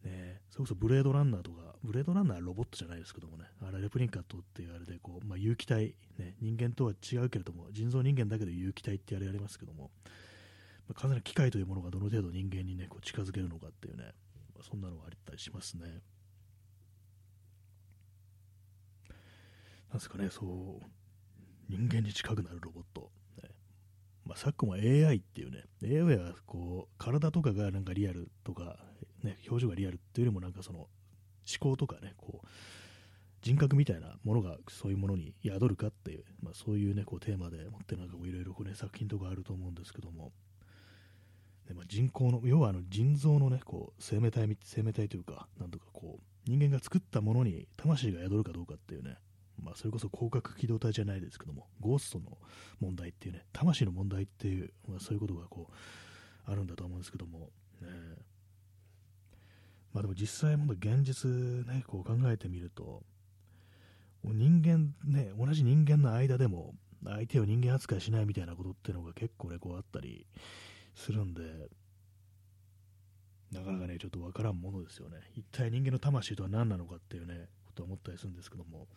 ね、それこそブレードランナーとか、ブレードランナーはロボットじゃないですけどもね、あれレプリンカットっていうあれでこう、まあ、有機体、ね、人間とは違うけれども、人造人間だけど有機体ってあれやりますけども、まあ、完全に機械というものがどの程度人間にね、こう近づけるのかっていうね、まあそんなのがあったりしますね。なんですかね、そう、人間に近くなるロボット。ね。まあ、昨今は AI っていうね、AI はこう体とかがなんかリアルとか、ね、表情がリアルっていうよりもなんかその思考とかね、こう人格みたいなものがそういうものに宿るかっていう、まあ、そういうね、こうテーマでもってなんかいろいろね、作品とかあると思うんですけども、ねまあ、人工の、要はあの人造のね、こう生命体、生命体というか、なんとかこう、人間が作ったものに魂が宿るかどうかっていうね、まあ、それこそ広角機動隊じゃないですけども、ゴーストの問題っていうね、魂の問題っていう、まあ、そういうことがこう、あるんだと思うんですけども、ね、まあでも実際、も現実ね、こう考えてみると、人間ね、同じ人間の間でも、相手を人間扱いしないみたいなことっていうのが結構ね、こうあったりするんで、なかなかね、ちょっとわからんものですよね。一体人間の魂とは何なのかっていうね、ことは思ったりするんですけども、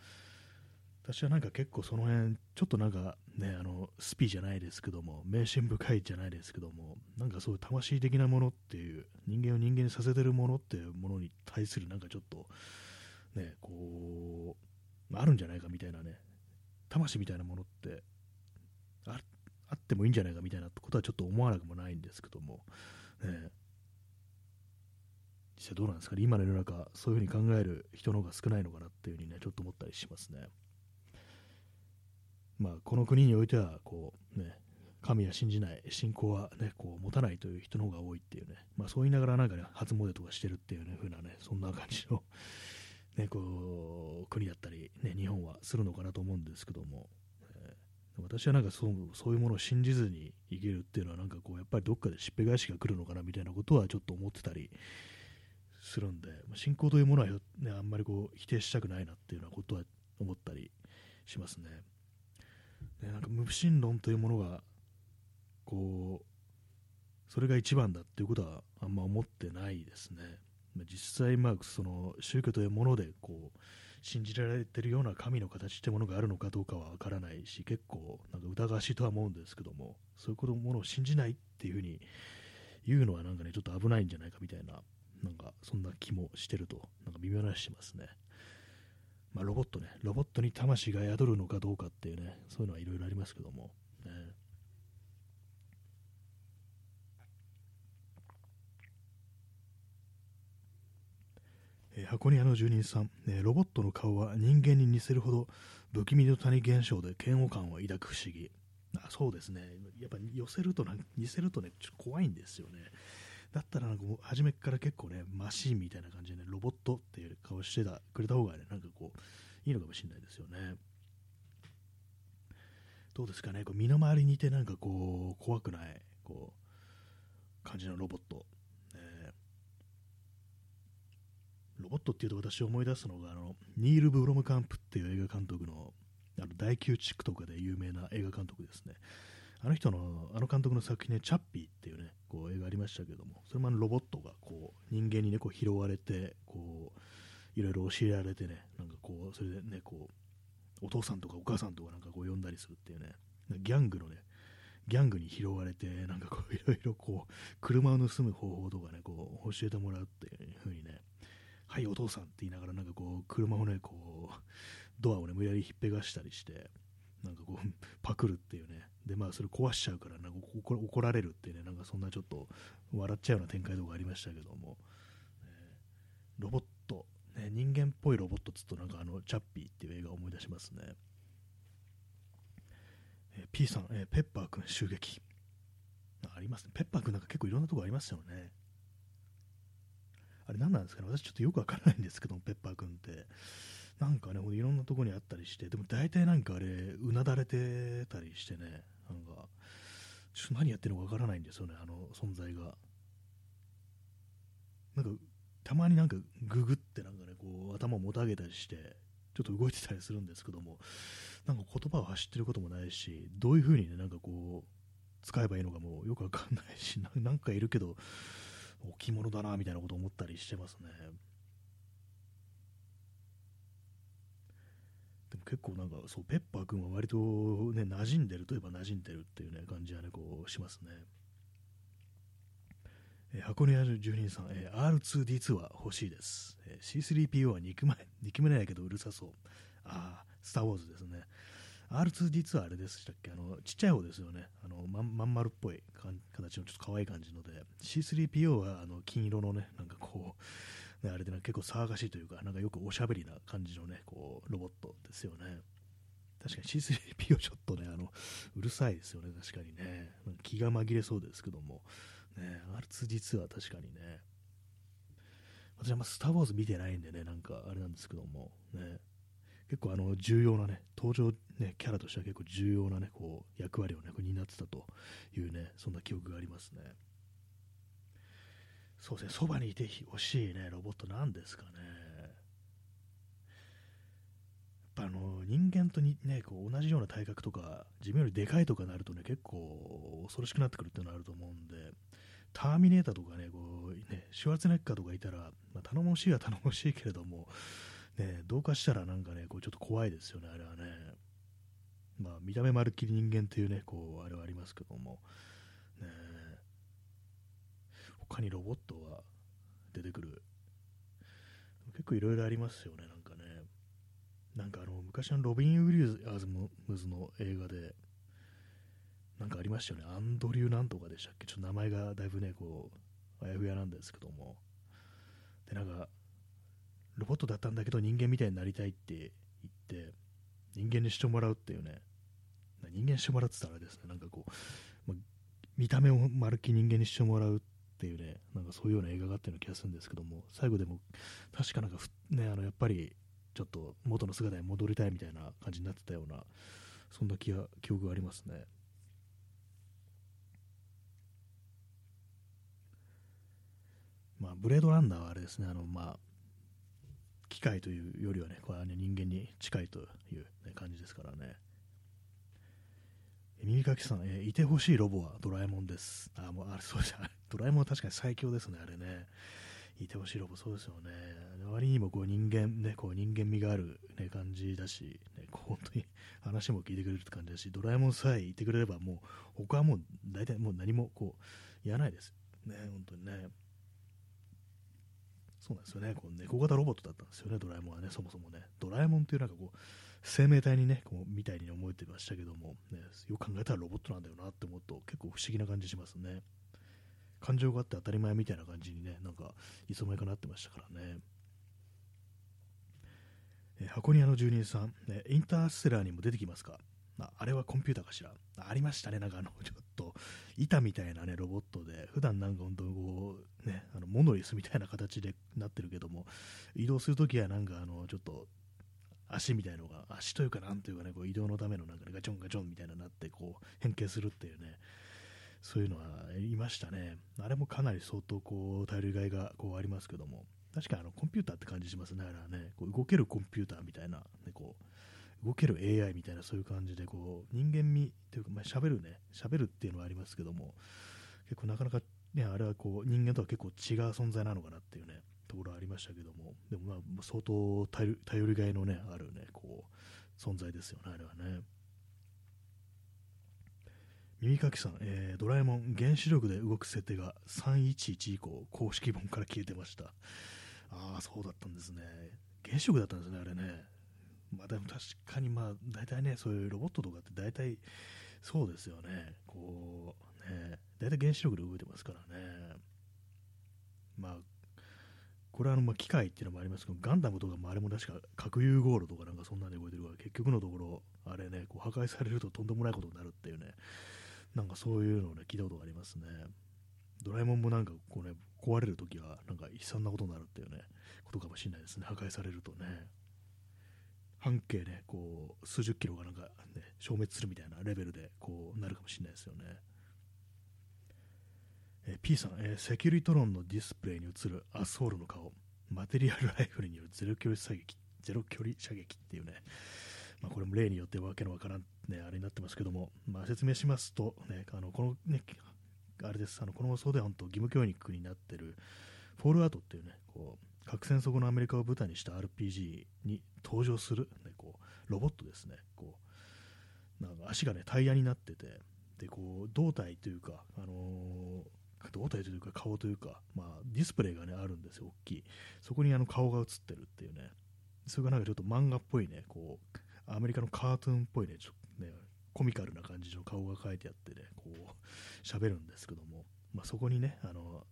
私はなんか結構その辺、ちょっとなんかね、あの、スピじゃないですけども、迷信深いじゃないですけども、なんかそういう魂的なものっていう、人間を人間にさせてるものっていうものに対するなんかちょっと、ね、こう、あるんじゃないかみたいなね、魂みたいなものって、ああってもいいんじゃないかみたいなことはちょっと思わなくもないんですけども、ね、実際どうなんですかね、今の世の中、そういうふうに考える人の方が少ないのかなっていうふうにね、ちょっと思ったりしますね。まあ、この国においてはこう、ね、神は信じない、信仰は、ね、こう持たないという人の方が多いっていうね、まあ、そう言いながらなんか、ね、初詣とかしてるっていう、ね、風なね、そんな感じの、(laughs) ね、こう国だったり、ね、日本はするのかなと思うんですけども、えー私はなんかそうそういうものを信じずに生きるっていうのは、なんかこうやっぱりどっかでしっぺ返しが来るのかなみたいなことはちょっと思ってたりするんで、信仰というものは、ね、あんまりこう否定したくないなっていうようなことは思ったりしますね。ね、なんか無神論というものがこうそれが一番だっていうことはあんま思ってないですね実際、まあ、その宗教というものでこう信じられてるような神の形ってものがあるのかどうかは分からないし結構なんか疑わしいとは思うんですけどもそういうものを信じないっていうふうに言うのはなんかねちょっと危ないんじゃないかみたいななんかそんな気もしてるとなんか微妙な話しますね。まあ、ロボットね、ロボットに魂が宿るのかどうかっていうね、そういうのはいろいろありますけども、ね、え、箱庭の住人さん、ね、ロボットの顔は人間に似せるほど不気味の谷現象で嫌悪感を抱く不思議。あそうですね。やっぱ寄せると似せるとねちょっと怖いんですよね。だったらなんかもう初めから結構ねマシンみたいな感じでねロボットっていう顔してたくれた方がねなんかこういいのかもしれないですよね。どうですかねこう身の回りにいてなんかこう怖くないこう感じのロボット。ロボットっていうと私思い出すのがあのニール・ブロムカンプっていう映画監督のあの大宮地区とかで有名な映画監督ですね。あの人の、あの監督の作品ね、チャッピーっていうね、こう映画ありましたけども、それもあのロボットがこう人間にね、こう拾われて、こう、いろいろ教えられてね、なんかこう、それでね、こう、お父さんとかお母さんとかなんかこう呼んだりするっていうね、ギャングのね、ギャングに拾われて、なんかこう (laughs) いろいろこう、車を盗む方法とかね、こう教えてもらうっていう風にね、はい、お父さんって言いながら、なんかこう、車をね、こう、ドアをね、無理やりひっぺがしたりして、なんかこう、(laughs) パクるっていうね、で、まあ、それ壊しちゃうから、なんか怒られるっていうね、なんかそんなちょっと笑っちゃうような展開とかありましたけども、えー、ロボット、ね、人間っぽいロボットっつうと、なんかあの、チャッピーっていう映画を思い出しますね。えー、P さん、えー、ペッパーくん襲撃。ありますね。ペッパーくんなんか結構いろんなとこありますよね。あれ何なんですかね私ちょっとよくわからないんですけどもペッパーくんって。なんかね、いろんなとこにあったりして、でも大体なんかあれ、うなだれてたりしてね、なんか、ちょっと何やってるのかわからないんですよね、あの存在が。なんか、たまになんかググってなんかね、こう頭をもたげたりして、ちょっと動いてたりするんですけども、なんか言葉を発してることもないし、どういうふうにね、なんかこう、使えばいいのかもよくわかんないし、なんかいるけど、置物だなみたいなこと思ったりしてますねでも結構なんかそうペッパー君は割とね馴染んでるといえば馴染んでるっていうね感じはねこうしますね。え箱根屋住人さん、えー、R2D2 は欲しいです、えー、C3PO は憎ま憎めないけどうるさそう。ああスター・ウォーズですね。R2D2 はあれでしたっけ？あのちっちゃい方ですよね。あのままん丸っぽい形のちょっと可愛い感じので、C3PO はあの金色のね、なんかこう、ね、あれで、ね、結構騒がしいというか、なんかよくおしゃべりな感じのね、こうロボットですよね。確かに C3PO ちょっとね、あのうるさいですよね、確かにね。気が紛れそうですけども、ね、R2D2 は確かにね。私はまスター・ウォーズ見てないんでね、なんかあれなんですけども、ね、結構あの重要なね、登場、ね、キャラとしては結構重要なね、こう役割をね、担ってたというね、そんな記憶がありますね。そうですね、そばにいてほしいね、ロボットなんですかね。やっぱあの人間とに、ね、こう同じような体格とか、自分よりでかいとかなるとね、結構恐ろしくなってくるっていうのがあると思うんで、ターミネーターとかね、こうねシュワルツネッカーとかいたら、まあ、頼もしいは頼もしいけれども、ね、どうかしたらなんかね、こうちょっと怖いですよね、あれはね。まあ、見た目まるっきり人間っていうね、こう、あれはありますけども、ね、他にロボットは出てくる。結構いろいろありますよね、なんかね。なんかあの、昔のロビン・ウィリアムズの映画で、なんかありましたよね。アンドリューなんとかでしたっけ？ちょっと名前がだいぶね、こう、あやふやなんですけども。で、なんか、ロボットだったんだけど人間みたいになりたいって言って人間にしてもらうっていうね人間にしてもらうって言ったらあれですねなんかこう、ま見た目をまるっきり人間にしてもらうっていうねなんかそういうような映画があったような気がするんですけども最後でも確かなんかねあのやっぱりちょっと元の姿に戻りたいみたいな感じになってたようなそんな気が記憶がありますねまあ、ブレードランナーはあれですね、あの、まあ、機械というよりはね、これはね、人間に近いという、ね、感じですからね。耳かきさん、えー、いてほしいロボはドラえもんです。あ、もう、あれ、そうじゃない。(laughs) ドラえもんは確かに最強ですね、あれね。いてほしいロボ、そうですよね。割にもこう人間、ね、こう人間味がある、ね、感じだし、ね、こう本当に話も聞いてくれるって感じだし、ドラえもんさえいてくれれば、もう他はもう大体もう何もこう言わないです。ね、本当にね。そうなんですよね。こう猫型ロボットだったんですよね、ドラえもんはね、そもそもね。ドラえもんっていうなんかこう、生命体にね、こうみたいに思えてましたけども、ね、よく考えたらロボットなんだよなって思うと結構不思議な感じしますね。感情があって当たり前みたいな感じにね、なんかいつの間にかなってましたからね。え箱庭の住人さん、ね、インターステラーにも出てきますか？ああれはコンピューターかしら？ありましたね、なんかあの、(laughs) ちょっと、板みたいなね、ロボットで、普段なんか本当こう、ね、あの、モノリスみたいな形でなってるけども、移動するときはなんかあの、ちょっと、足みたいのが、足というかなんというかね、こう移動のためのなんか、ね、ガチョンガチョンみたいななって、こう、変形するっていうね、そういうのはいましたね。あれもかなり相当こう、頼りがいがこうありますけども、確かにあのコンピューターって感じしますね、あれはね、こう動けるコンピューターみたいな、ね、こう動ける AI みたいなそういう感じでこう人間味というか、まあ、喋るね、喋るっていうのはありますけども、結構なかなか、ね、あれはこう人間とは結構違う存在なのかなっていうね、ところありましたけども、でもまあ相当頼りがいの、ね、あるね、こう存在ですよね、あれはね。耳かきさん、えー、ドラえもん原子力で動く設定が311以降公式本から消えてました。ああそうだったんですね。原子力だったんですねあれね。まあでも確かにまあ大体ねそういうロボットとかって大体そうですよね。こうね大体原子力で動いてますからね。まあこれはあのまあ機械っていうのもありますけど、ガンダムとかもあれも確か核融合炉とかなんかそんなんで動いてるから、結局のところ、あれね、こう破壊されるととんでもないことになるっていうね、なんかそういうのをね、聞いたことがありますね。ドラえもんもなんかこうね、壊れるときはなんか悲惨なことになるっていうね、ことかもしれないですね。破壊されるとね。半径ね、こう、数十キロがなんかね、消滅するみたいなレベルでこうなるかもしれないですよね。え P さん、えー、セキュリトロンのディスプレイに映るアスホールの顔、マテリアルライフルによるゼロ距離射撃、ゼロ距離射撃っていうね、まあ、これも例によってわけのわからん、ね、あれになってますけども、まあ、説明しますと、ね、あのこのね、あれです、あのこの放送では本当義務教育になってるフォールアウトっていうね、こう核戦争後のアメリカを舞台にした RPG に登場する、ね、こうロボットですね、こうなんか足がねタイヤになってて、でこう胴体というか、あの、胴体というか顔というか、まあ、ディスプレイが、ね、あるんですよ、大きい。そこにあの顔が映ってるっていうね、それがなんかちょっと漫画っぽいね、こうアメリカのカートゥーンっぽいね、ちょねコミカルな感じの顔が描いてあってね、こう、喋るんですけども、まあ、そこにね、あの、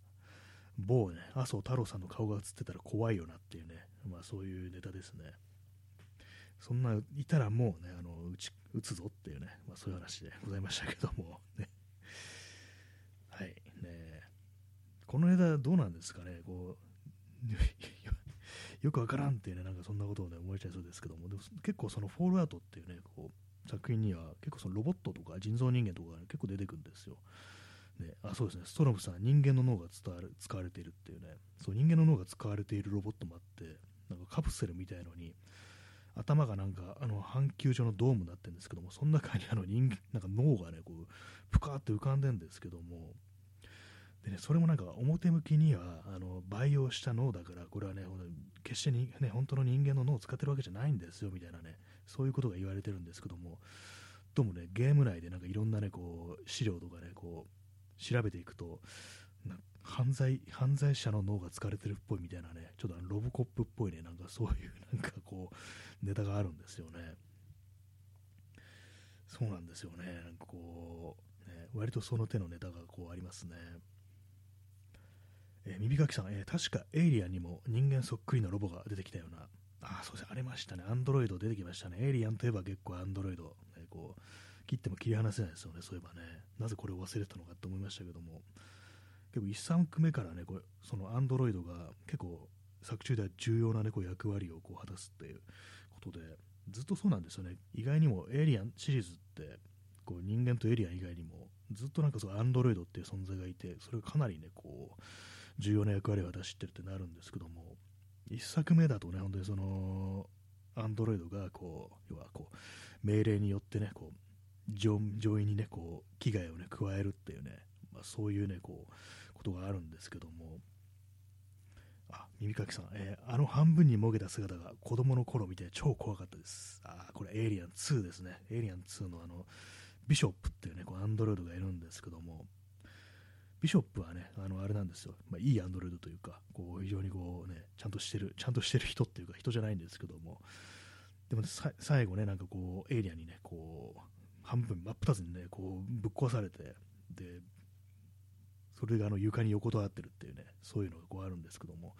某ね、麻生太郎さんの顔が映ってたら怖いよなっていうね、まあそういうネタですね。そんないたらもうね、あの、打ち、打つぞっていうね、まあそういう話でございましたけども、ね。はい、ねこのネタどうなんですかね、こう、(laughs) よくわからんっていうね、なんかそんなことをね、思えちゃいそうですけども、でも結構そのフォールアウトっていうね、こう、作品には結構そのロボットとか人造人間とか、ね、結構出てくるんですよ。ね、あそうですね、ストロムさん、人間の脳が伝わる使われているっていうね、そう人間の脳が使われているロボットもあって、なんかカプセルみたいのに、頭がなんかあの半球状のドームになってるんですけども、その中にあの人なんか脳がね、こう、ぷかって浮かんでるんですけども、でね、それもなんか表向きにはあの培養した脳だから、これはね、決してに、ね、本当の人間の脳を使ってるわけじゃないんですよみたいなね、そういうことが言われてるんですけども、どうもね、ゲーム内でなんかいろんなね、こう資料とかね、こう調べていくと、犯罪犯罪者の脳が使われてるっぽいみたいなね、ちょっとロボコップっぽいね、なんかそういうなんかこう、ネタがあるんですよね。そうなんですよね、なんかこう、ね、割とその手のネタがこうありますね。えー、耳かきさん、えー、確かエイリアンにも人間そっくりのロボが出てきたような、あ、そうですね、ありましたね、アンドロイド出てきましたね、エイリアンといえば結構アンドロイド、ね、こう切っても切り離せないですよね、そういえばね、なぜこれを忘れたのかと思いましたけども、結構1作目からね、こうそのアンドロイドが結構作中では重要な、ね、こう役割をこう果たすっていうことで、ずっとそうなんですよね、意外にもエイリアンシリーズって、こう人間とエイリアン以外にも、ずっとなんかそうアンドロイドっていう存在がいて、それがかなりね、こう、重要な役割を果たしてるってなるんですけども、1作目だとね、本当にその、アンドロイドがこう、要はこう、命令によってね、こう、上上位にね、こう、危害をね、加えるっていうね、まあ、そういうね、こう、ことがあるんですけども、あ、耳かきさん、えーあの半分にもげた姿が子供の頃見て超怖かったです。あ、これエイリアン2ですね。エイリアン2のあの、ビショップっていうね、こうアンドロイドがいるんですけども、ビショップはね、あの、あれなんですよ。まあ、いいアンドロイドというか、こう、非常にこうね、ちゃんとしてる、ちゃんとしてる人っていうか、人じゃないんですけども、でもね、最後ね、なんかこう、エイリアンにね、こう、半分真っ二つにね、こう、ぶっ壊されて、で、それがあの床に横たわってるっていうね、そういうのがこうあるんですけども、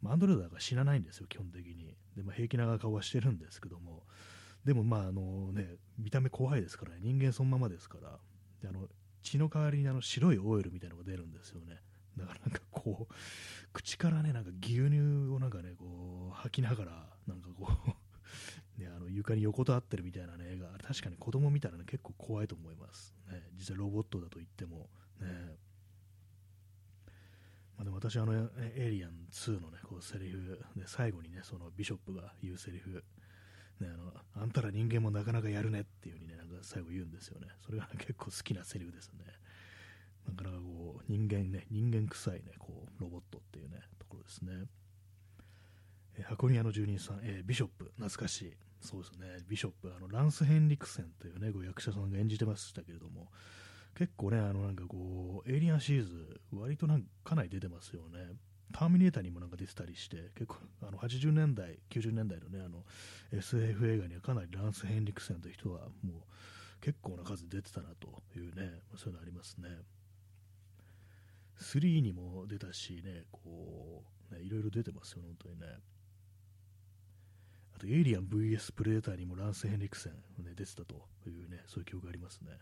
まあ、アンドロイドだから死なないんですよ、基本的に。で、まあ、平気な顔はしてるんですけども、でもまあ、あのね、見た目怖いですからね、人間そのままですから、であの血の代わりにあの白いオイルみたいなのが出るんですよね。だからなんかこう、口からね、なんか牛乳をなんかね、こう、吐きながら、なんかこう、ね、あの床に横たわってるみたいなね、映画、あれ確かに子供見たらね、結構怖いと思います。ね、実際ロボットだと言っても、ね。まあ、でも私はあの、エイリアン2のね、こうセリフ、で最後にね、そのビショップが言うセリフ、ね、あのあんたら人間もなかなかやるねっていう風にね、なんか最後言うんですよね。それが、結構好きなセリフですね。なかなかこう、人間ね、人間臭いね、こう、ロボットっていうね、ところですね。えー箱庭の住人さん、えービショップ、懐かしい。そうですね、ビショップ、あのランス・ヘンリクセンというね、こう役者さんが演じてましたけれども、結構ね、あのなんかこう、エイリアンシリーズ、割となんかかなり出てますよね。ターミネーターにもなんか出てたりして、結構あの80年代、90年代のね、あの SF 映画にはかなりランス・ヘンリクセンという人はもう結構な数出てたなというね、そういうのありますね。3にも出たしね、こう、ね、いろいろ出てますよ、本当にね。あと、エイリアン VS プレデターにもランス・ヘンリクセン、ね、出てたというね、そういう記憶がありますね。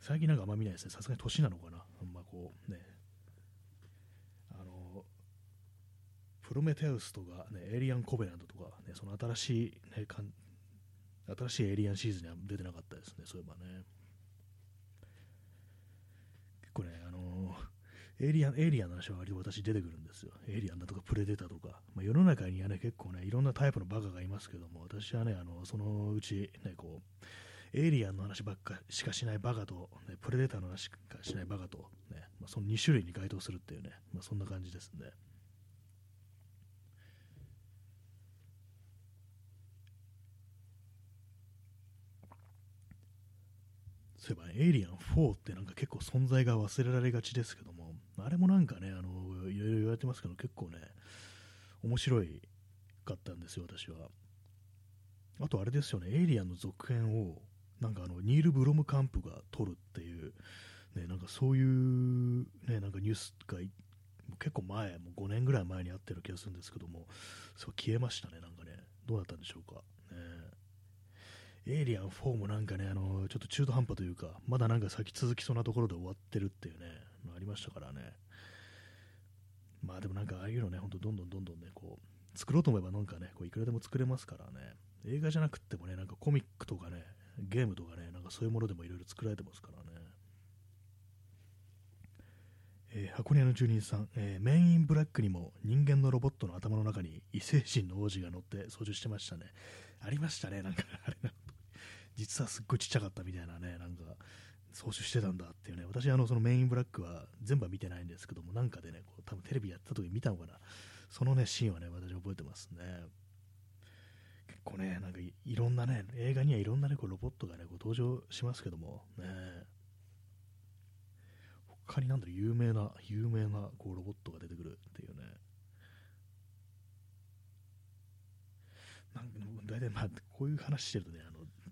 最近なんかあんま見ないですね。さすがに年なのかな。あんまこうね。あの、プロメテウスとか、ね、エイリアン・コベナントとか、ね、その新しい、ね、かん新しいエイリアンシーズンには出てなかったですね、そういえばね。結構ね、あのエイリアン、エイリアンの話は割と私出てくるんですよ。エイリアンだとかプレデターとか。まあ、世の中にはね、結構ね、いろんなタイプのバカがいますけども、私はね、あの、そのうち、ね、こう、エイリアンの話ばっかしかしないバカと、ね、プレデターの話しかしないバカと、ね、まあ、その2種類に該当するっていうね、まあ、そんな感じですね。そういえば、エイリアン4ってなんか結構存在が忘れられがちですけども、あれもなんかね、あのいろいろ言われてますけど、結構ね、面白いかったんですよ、私は。あとあれですよね、エイリアンの続編を、なんかあの、ニール・ブロムカンプが撮るっていう、ね、なんかそういう、ね、なんかニュースが結構前、もう5年ぐらい前にあってる気がするんですけども、そう消えましたね、なんかね、どうだったんでしょうか。エイリアン4もなんかね、あのちょっと中途半端というか、まだなんか先続きそうなところで終わってるっていうね、ありましたからね。まあでもなんかああいうのね、ほんとどんどんどんどんね、こう、作ろうと思えばなんかね、こういくらでも作れますからね。映画じゃなくてもね、なんかコミックとかね、ゲームとかね、なんかそういうものでもいろいろ作られてますからね。えー箱庭の住人さん、えーメインブラックにも人間のロボットの頭の中に異星人の王子が乗って操縦してましたね。ありましたね、なんかあれな。実はすっごいちっちゃかったみたいなね、なんか操縦してたんだっていうね、私あのそのメインブラックは全部は見てないんですけども、なんかでね、こう多分テレビやった時に見たのかな、そのね、シーンはね、私覚えてますね。結構ね、なんかいろんなね、映画にはいろんなね、こうロボットがね、こう登場しますけども、ね、他になんだろう、有名な、有名なこうロボットが出てくるっていうね。なんか大体まあ、こういう話してるとね、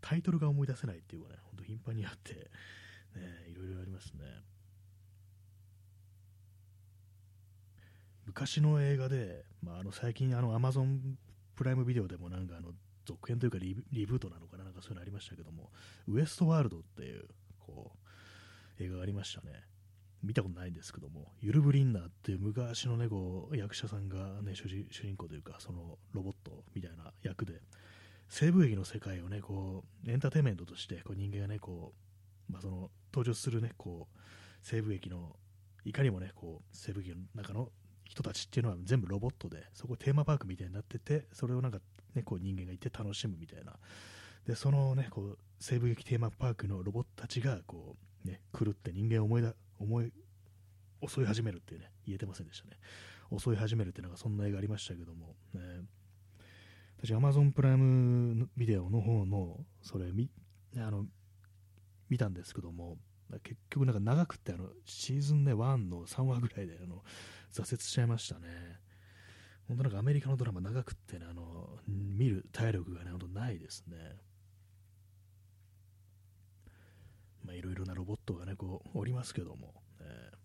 タイトルが思い出せないっていうかね、本当頻繁にあって、ね、いろいろありますね。昔の映画で、まあ、あの最近あの Amazon プライムビデオでもなんかあの続編というかリブートなのかななんかそういうのありましたけどもウエストワールドっていうこう映画がありましたね見たことないんですけどもユル・ブリンナーっていう昔のねこう役者さんがね主人公というかそのロボットみたいな役で西部劇の世界をねこうエンターテインメントとしてこう人間がねこう、まあ、その登場するねこう西部劇のいかにもねこう西部劇の中の人たちっていうのは全部ロボットでそこテーマパークみたいになっててそれをなんか、ね、こう人間がいて楽しむみたいな。でそのねこう西部劇テーマパークのロボットたちがこう、ね、来るって人間を思いだ思い襲い始めるっていうね言えてませんでしたね。襲い始めるっていうのがそんな映画ありましたけども、ね、私 Amazon プライムビデオの方のそれ見あの見たんですけども結局なんか長くてあのシーズン、ね、1の3話ぐらいであの挫折しちゃいましたね。本当なんかアメリカのドラマ長くってねあの見る体力がね本当ないですね。まあいろいろなロボットがねこうおりますけども、えー。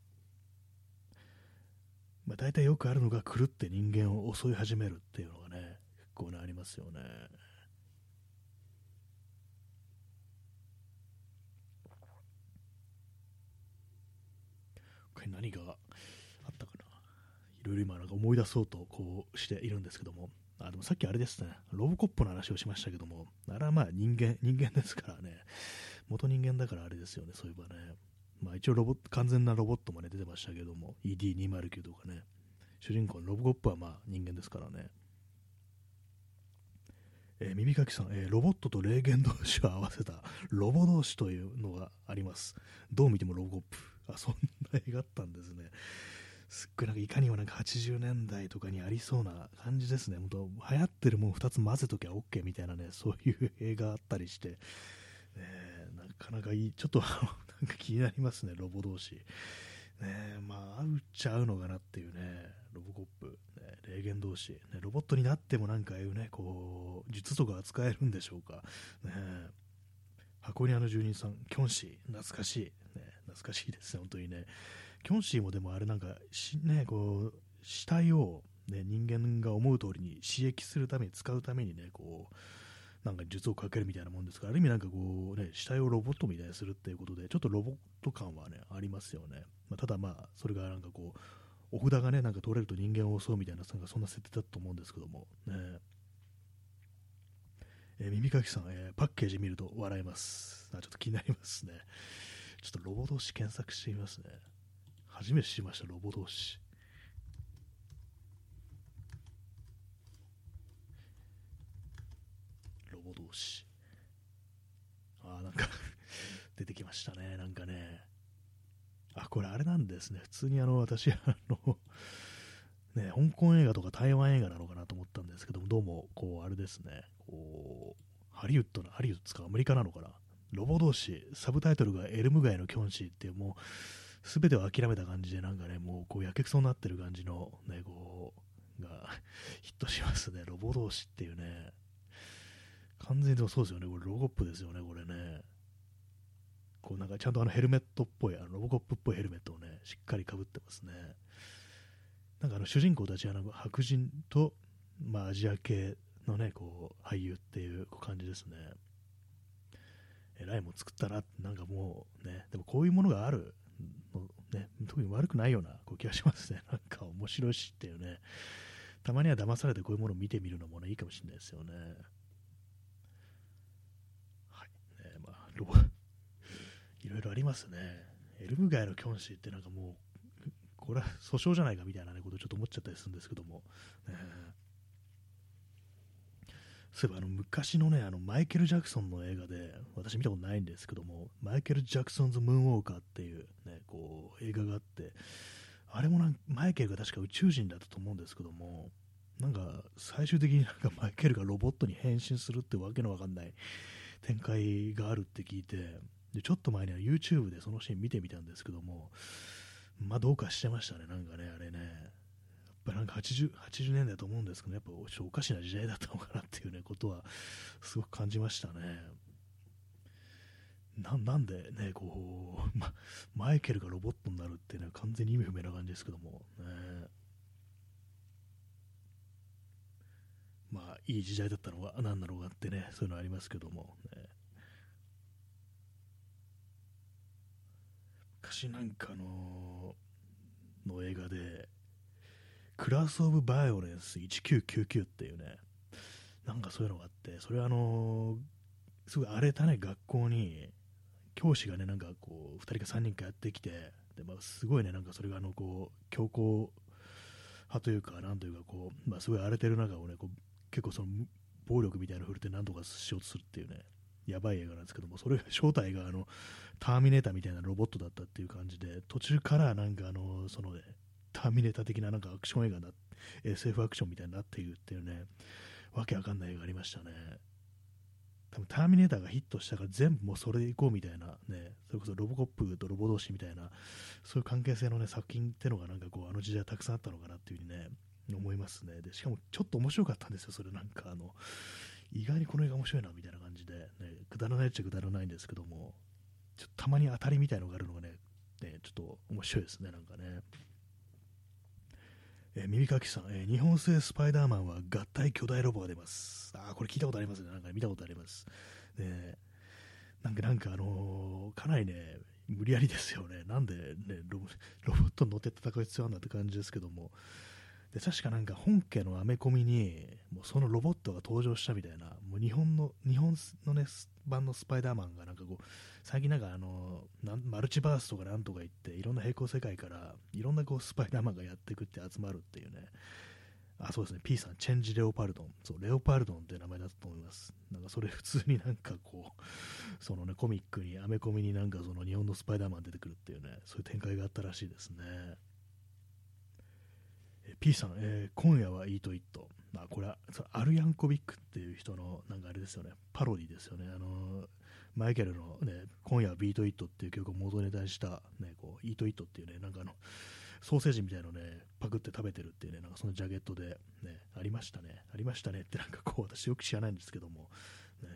まあ、大体よくあるのが狂って人間を襲い始めるっていうのがね構ねありますよね。他に何があったかな。いろいろ今なんか思い出そうとこうしているんですけども。あでもさっきあれですね。ロボコップの話をしましたけども。あれはまあ人間人間ですからね。元人間だからあれですよね。そういえばね。まあ一応ロボ完全なロボットもね出てましたけども。ED209 とかね。主人公のロボコップはまあ人間ですからね。えー、耳かきさん、えー、ロボットと霊言同士を合わせたロボ同士というのがあります。どう見てもロボコップ。あ、そんな映画あったんですね。すっごいなんかいかにもなんか80年代とかにありそうな感じですね。本当流行ってるもん2つ混ぜときゃ OK みたいなね、そういう映画あったりして、ね、なかなかいい、ちょっと (laughs) なんか気になりますね、ロボ同士。ねまあ、合うっちゃ合うのかなっていうね、ロボコップ、ね、霊言同士、ね、ロボットになってもなんかああいうね、こう、術とか使えるんでしょうか。ね箱庭の住人さん、キョンシー、懐かしい、ね。懐かしいですね、本当にね。キョンシーもでもあれなんか、ね、こう、死体を、ね、人間が思う通りに刺激するために、使うためにね、こう、なんか術をかけるみたいなもんですから、ある意味なんかこうね、死体をロボットみたいにするっていうことで、ちょっとロボット感はね、ありますよね。まあ、ただまあ、それがなんかこう、お札がね、なんか取れると人間を襲うみたいな、なんかそんな設定だと思うんですけども、ね。えー、耳かきさん、えー、パッケージ見ると笑います。あちょっと気になりますね。ちょっとロボ同士検索してみますね。初めて知りました、ロボ同士。ロボ同士。ああ、なんか (laughs) 出てきましたね、なんかね。あ、これあれなんですね。普通にあの、私、あの、ね、香港映画とか台湾映画なのかなと思ったんですけども、どうも、こう、あれですね、こう、ハリウッドの、ハリウッドですか、アメリカなのかな。ロボ同士、サブタイトルがエルム街のキョンシーっていう、もう、すべてを諦めた感じで、なんかね、もう、こう、やけくそになってる感じの、ね、こう、が、ヒットしますね。ロボ同士っていうね。完全にでもそうですよね。これ、ロゴップですよね、これね。こう、なんか、ちゃんとあのヘルメットっぽい、あのロボコップっぽいヘルメットをね、しっかりかぶってますね。なんかあの主人公たちはなんか白人と、まあ、アジア系のね、こう、俳優っていう感じですね。えらいもん作ったななんかもうね、でもこういうものがあるの、ね、特に悪くないようなこう気がしますね。(laughs) なんか面白いしっていうね。たまには騙されてこういうものを見てみるのもね、いいかもしれないですよね。はい。ね、まあ、いろいろありますね。エルム街のキョンシーってなんかもう、これは訴訟じゃないかみたいな、ね、ことをちょっと思っちゃったりするんですけども、そういえばあの昔のね、あのマイケル・ジャクソンの映画で、私見たことないんですけども、マイケル・ジャクソンズ・ムーンウォーカーっていう、ね、こう映画があって、あれもなんマイケルが確か宇宙人だったと思うんですけども、なんか最終的になんか (laughs) マイケルがロボットに変身するってわけのわかんない展開があるって聞いて、でちょっと前には YouTube でそのシーン見てみたんですけども、まあどうかしてましたね、なんかね、あれね。やっぱなんか 80, 80年代だと思うんですけど、やっぱちょおかしな時代だったのかなっていうね、ことはすごく感じましたね。ななんでね、こう、ま、マイケルがロボットになるってね、完全に意味不明な感じですけども、ね、まあ、いい時代だったのが何なのかってね、そういうのありますけども、ね、昔なんかのの映画で、クラス・オブ・バイオレンス1999っていうね、なんかそういうのがあって、それはあの、すごい荒れたね、学校に、教師がね、なんかこう、2人か3人かやってきて、でまあ、すごいね、なんかそれがあの、こう、強硬派というか、なんというか、こう、まあ、すごい荒れてる中をね、こう結構その、暴力みたいなの振るって何とかしようとするっていうね、やばい映画なんですけども、それ正体があの、ターミネーターみたいなロボットだったっていう感じで、途中からなんかあの、そのね、ターミネーター的ななんかアクション映画だ、SF アクションみたいになっているっていうね、わけわかんない映画ありましたね。多分ターミネーターがヒットしたから全部もうそれでいこうみたいなね、それこそロボコップとロボ同士みたいな、そういう関係性のね、作品ってのがなんかこう、あの時代たくさんあったのかなっていうふうにね、思いますね。で、しかもちょっと面白かったんですよ、それなんかあの、意外にこの映画面白いなみたいな感じで、ね、くだらないっちゃくだらないんですけども、ちょっとたまに当たりみたいのがあるのがね、ねちょっと面白いですね、なんかね。えー、耳かきさん、えー、日本製スパイダーマンは合体巨大ロボが出ます。ああこれ聞いたことありますね。なんか見たことあります。ね、なんか、なんかあのー、かなりね、無理やりですよね。なんでね、ロボットに乗って戦う必要あるんだって感じですけども、で確かなんか本家のアメコミにもうそのロボットが登場したみたいなもう日本の日本の、ね、版のスパイダーマンがなんかこう最近なんかあのマルチバースとかなんとか言っていろんな平行世界からいろんなこうスパイダーマンがやってくって集まるっていうね。あそうですね。P さんチェンジレオパルドン。そうレオパルドンって名前だったと思います。なんかそれ普通になんかこうそのねコミックにアメコミになんかその日本のスパイダーマン出てくるっていうねそういう展開があったらしいですね。P さん、えー、今夜はイートイット。まあ、これは、アルヤンコビックっていう人の、なんかあれですよね、パロディですよね。あのー、マイケルのね、今夜はビートイットっていう曲を元ネタにした、ね、こう、イートイットっていうね、なんかあの、ソーセージみたいのね、パクって食べてるっていうね、なんかそのジャケットで、ね、ありましたね。ありましたねってなんかこう、私よく知らないんですけども、ね、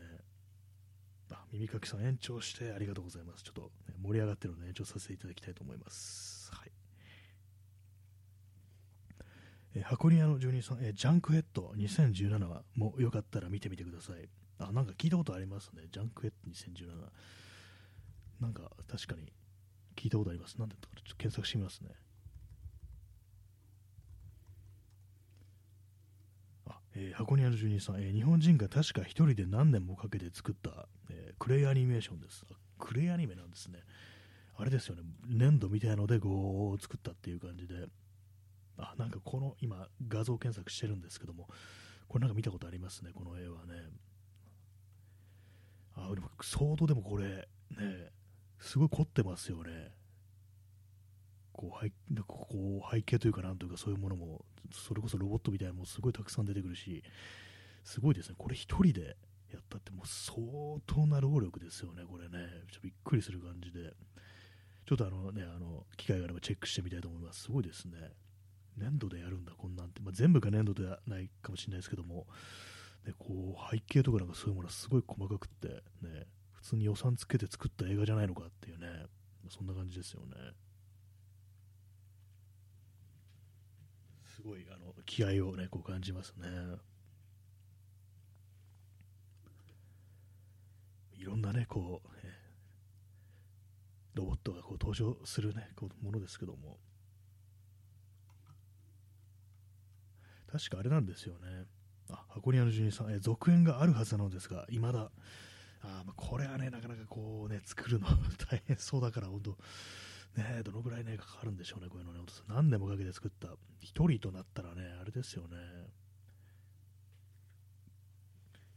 あ、耳かきさん延長してありがとうございます。ちょっと、ね、盛り上がってるので延長させていただきたいと思います。はい。えー、箱庭の住人さん、えー、ジャンクヘッド2017はもうよかったら見てみてください。あ、なんか聞いたことありますね。ジャンクヘッド2017。なんか確かに聞いたことあります。なんでちょっと検索してみますね。あ、えー、箱庭の住人さん、えー、日本人が確か一人で何年もかけて作った、えー、クレイアニメーションです。クレイアニメなんですね。あれですよね。粘土みたいのでこう作ったっていう感じで。あ、なんかこの、今、画像検索してるんですけども、これなんか見たことありますね、この絵はね。あ、でも相当でもこれ、ね、すごい凝ってますよね。こう背こう背景というか、なんというか、そういうものも、それこそロボットみたいなのもすごいたくさん出てくるし、すごいですね。これ一人でやったってもう相当な労力ですよね、これね。ちょっとびっくりする感じで。ちょっとあのね、あの、機会があればチェックしてみたいと思います。すごいですね。粘土でやるんだ、こんなんて。まあ、全部が粘土ではないかもしれないですけども、ね、こう背景とかなんかそういうものはすごい細かくって、ね、普通に予算つけて作った映画じゃないのかっていうね、そんな感じですよね。すごいあの気合をね、こう感じますね。いろんなね、こう、ロボットがこう登場するね、こうものですけども、確かあれなんですよね。あ、箱庭の住人さん、え続編があるはずなのですが、未だ、あまあ、これはね、なかなかこうね、作るの (laughs) 大変そうだから、本当、ね、どのぐらいね、かかるんでしょうね、こういうのね、何年もかけて作った、一人となったらね、あれですよね。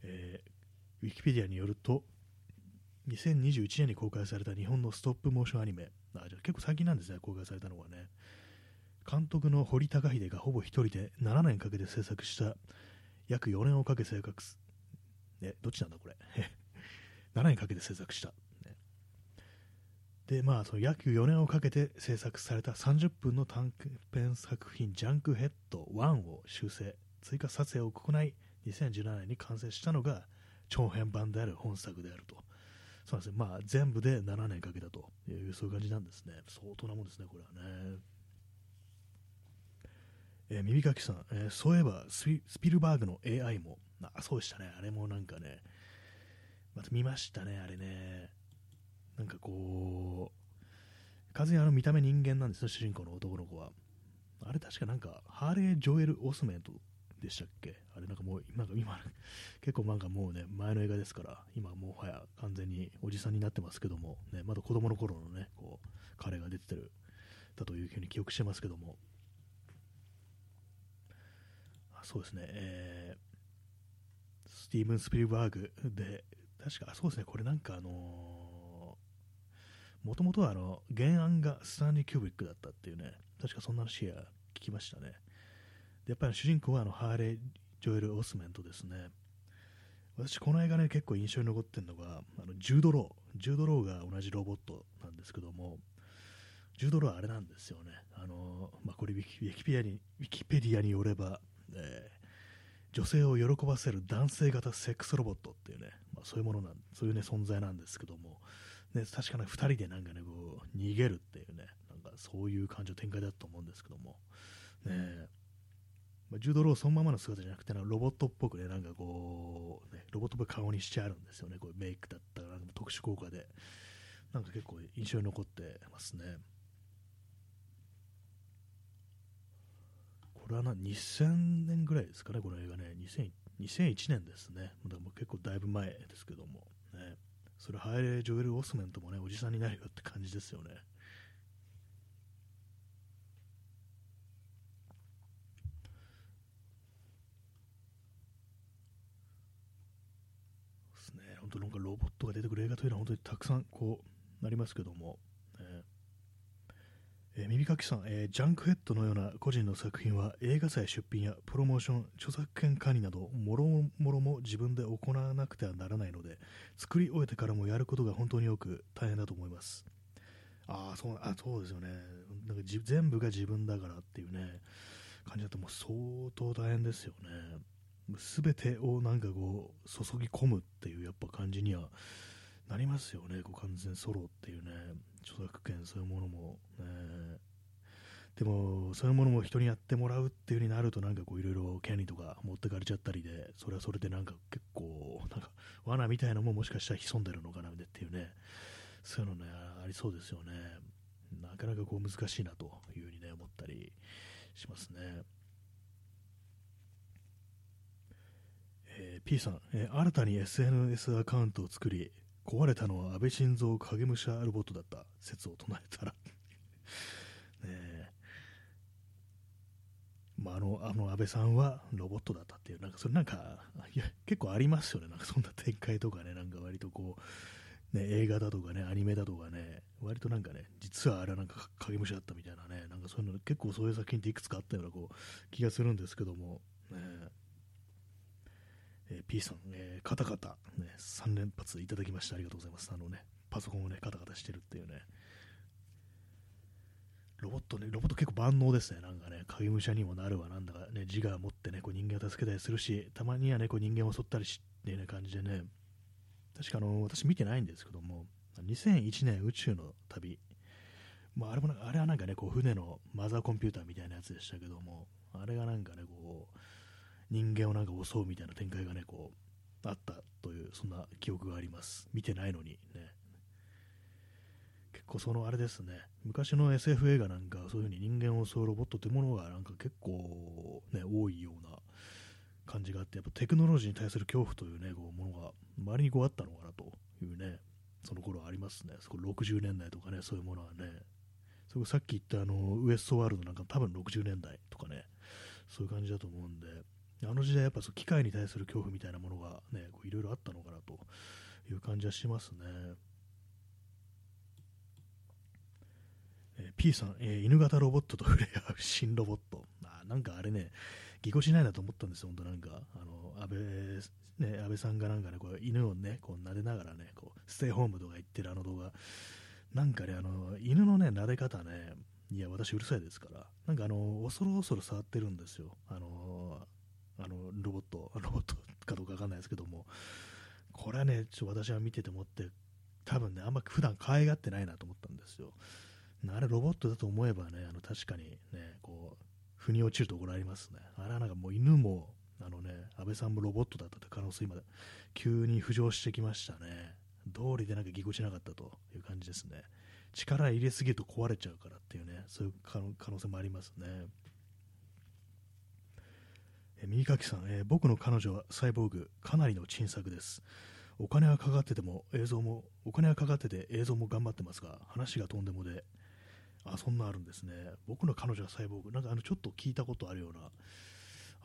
えー、ウィキペディアによると、2021年に公開された日本のストップモーションアニメ、あじゃ結構最近なんですね、公開されたのはね。監督の堀高秀がほぼ一人で7年かけて制作した約4年をかけ制作す、ね、どっちなんだこれ？(laughs) 7年かけて制作した、ね、でまあその約4年をかけて制作された30分の短編作品ジャンクヘッド1を修正追加撮影を行い2017年に完成したのが長編版である本作であると。そうですねまあ全部で7年かけたというそういう感じなんですね。相当なもんですねこれはね。えー、耳かきさん、えー、そういえばスピルバーグの AI も、あ、そうでしたね、あれもなんかね、また見ましたね、あれね。なんかこう、完全にあの見た目人間なんですよ、主人公の男の子は。あれ確かなんか、ハーレー・ジョエル・オスメントでしたっけ？あれなんかもう、なんか今、結構なんかもうね、前の映画ですから、今もはや完全におじさんになってますけども、ね、まだ子供の頃のね、こう、彼が出てる、だというふうに記憶してますけども、そうですね、えー、スティーブン・スピルバーグで、確か、そうですね、これなんかあのもともとはあの原案がスタンリー・キューブリックだったっていうね、確かそんな話が聞きましたね。でやっぱり主人公はあのハーレー・ジョエル・オスメントですね。私、この映画ね、結構印象に残ってるのが、あのジュード・ロー。ジュード・ローが同じロボットなんですけども、ジュード・ローはあれなんですよね。あのまあ、これウィキ、ウィキペディアに、ウィキペディアによれば、えー女性を喜ばせる男性型セックスロボットっていうね、まあ、そういうものなん、そういうね、存在なんですけども、ね、確かに2人でなんかね、こう、逃げるっていうね、なんかそういう感情展開だと思うんですけども、ね、まあ、ジュードローそのままの姿じゃなくて、ロボットっぽくね、なんかこう、ね、ロボットっぽい顔にしてあるんですよね、こうメイクだったら、特殊効果で、なんか結構印象に残ってますね。これはな2000年ぐらいですかね、この映画ね、2001年ですね、だもう結構だいぶ前ですけども、ね、それ、ハイレ・ジョエル・オスメントもね、おじさんになるよって感じですよね。ね、本当なんかロボットが出てくる映画というのは本当にたくさんこうなりますけども、えー、耳かきさん、えー、ジャンクヘッドのような個人の作品は映画祭出品やプロモーション、著作権管理などもろもろも自分で行わなくてはならないので作り終えてからもやることが本当によく大変だと思います。ああそうあそうですよね。なんか全部が自分だからっていうね感じだともう相当大変ですよね。全てをなんかこう注ぎ込むっていうやっぱ感じにはなりますよね。こう完全ソロっていうね。著作権そういうものも、ね、でもそういうものも人にやってもらうっていう風になるとなんかこういろいろ権利とか持ってかれちゃったりでそれはそれでなんか結構なんか罠みたいなのももしかしたら潜んでるのかなっていうね。そういうのねありそうですよね。なかなかこう難しいなというふうにね思ったりしますね。えー、P さん、えー、新たに SNS アカウントを作り壊れたのは安倍晋三影武者ロボットだった説を唱えたら。(laughs) ねえ。まあ、あのあの安倍さんはロボットだったっていう、なんかそれなんかいや結構ありますよね、なんかそんな展開とかね、なんか割とこう、ね、映画だとかね、アニメだとかね、割となんかね、実はあれはなんか影武者だったみたいなね、なんかそういうの結構そういう作品っていくつかあったようなこう気がするんですけども、ね、えー、P さん、えー、カタカタ、ね、3連発いただきましてありがとうございます。あのね、パソコンをね、カタカタしてるっていうね。ロボットね、ロボット結構万能ですね。なんかね、影武者にもなるわ、なんだかね、自我を持ってね、こう人間を助けたりするし、たまにはね、こう人間を襲ったりしっていう、ね、感じでね、確かあの、私見てないんですけども、2001年宇宙の旅、まあ、あれもなあれはなんかね、こう船のマザーコンピューターみたいなやつでしたけども、あれがなんかね、こう、人間をなんか襲うみたいな展開がね、こう、あったという、そんな記憶があります。見てないのにね。結構そのあれですね、昔の SF 映画なんか、そういう風に人間を襲うロボットというものがなんか結構ね、多いような感じがあって、やっぱテクノロジーに対する恐怖というね、こうものが周りにこうあったのかなというね、その頃ありますね。そこ60年代とかね、そういうものはね。それさっき言ったあのウエストワールドなんか多分60年代とかね、そういう感じだと思うんで、あの時代やっぱそ機械に対する恐怖みたいなものがね、いろいろあったのかなという感じはしますね。えー、P さん、えー、犬型ロボットと触れ合う新ロボット。あなんかあれね、ぎこしないなと思ったんですよ、本当なんか。あの、安倍、ね、安倍さんがなんかね、こう犬をね、こう撫でながらね、こう、ステイホームとか言ってるあの動画。なんかね、あの、犬のね、撫で方ね、いや、私うるさいですから、なんかあの、恐る恐る触ってるんですよ。あの、あのロボット、(laughs) ロボットかどうかわかんないですけども、これはね、ちょ私は見てて思って、多分ね、あんま普段可愛がってないなと思ったんですよ。あれロボットだと思えばね、あの確かにね、こう、腑に落ちるところありますね。あれはなんかもう犬も、あのね、安倍さんもロボットだったって可能性今、急に浮上してきましたね。道理でなんかぎこちなかったという感じですね。力入れすぎると壊れちゃうからっていうね、そういう可能性もありますね。え右かきさん、えー、僕の彼女はサイボーグ、かなりの珍作です。お金はかかってても映像も、お金はかかってて映像も頑張ってますが、話がとんでもで、あ、そんなあるんですね。僕の彼女はサイボーグ、なんかあのちょっと聞いたことあるような、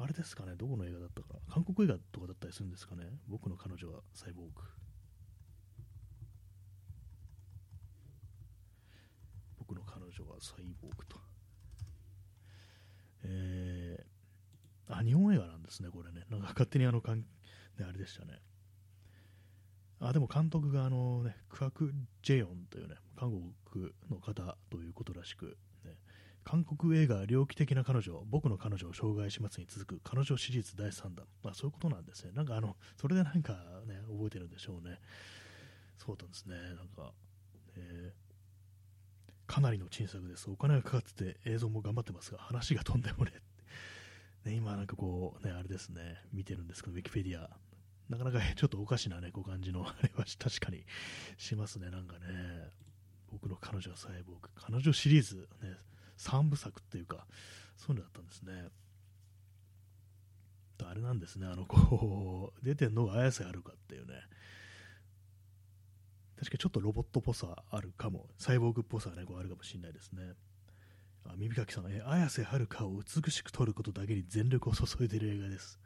あれですかね、どこの映画だったか、韓国映画とかだったりするんですかね、僕の彼女はサイボーグ。僕の彼女はサイボーグと。えー、あ、日本映画なんですね、これね。なんか勝手にあの、かんね、あれでしたね。あ、でも監督があのね、クアク・ジェヨンというね、韓国の方ということらしく、ね、韓国映画、猟奇的な彼女、僕の彼女を障害しますに続く彼女シリーズ第3弾。まあそういうことなんですね。なんかあの、それでなんかね、覚えてるんでしょうね。そうなんですね。なんか、えー、かなりの珍作です。お金がかかってて映像も頑張ってますが、話がとんでもねえ。ね、今なんかこう、ね、あれですね、見てるんですけど、ウィキペディア、なかなか (laughs) ちょっとおかしなね、こう感じの (laughs) あれは確かにしますね、なんかね。僕の彼女はサイボーグ。彼女シリーズ、ね、3部作っていうか、そういうのだったんですね。あれなんですね、あの、こう、(laughs) 出てんのが綾瀬はるかっていうね。確かにちょっとロボットっぽさあるかも、サイボーグっぽさがね、こうあるかもしれないですね。あ耳かきさん、え綾瀬はるかを美しく撮ることだけに全力を注いでいる映画です。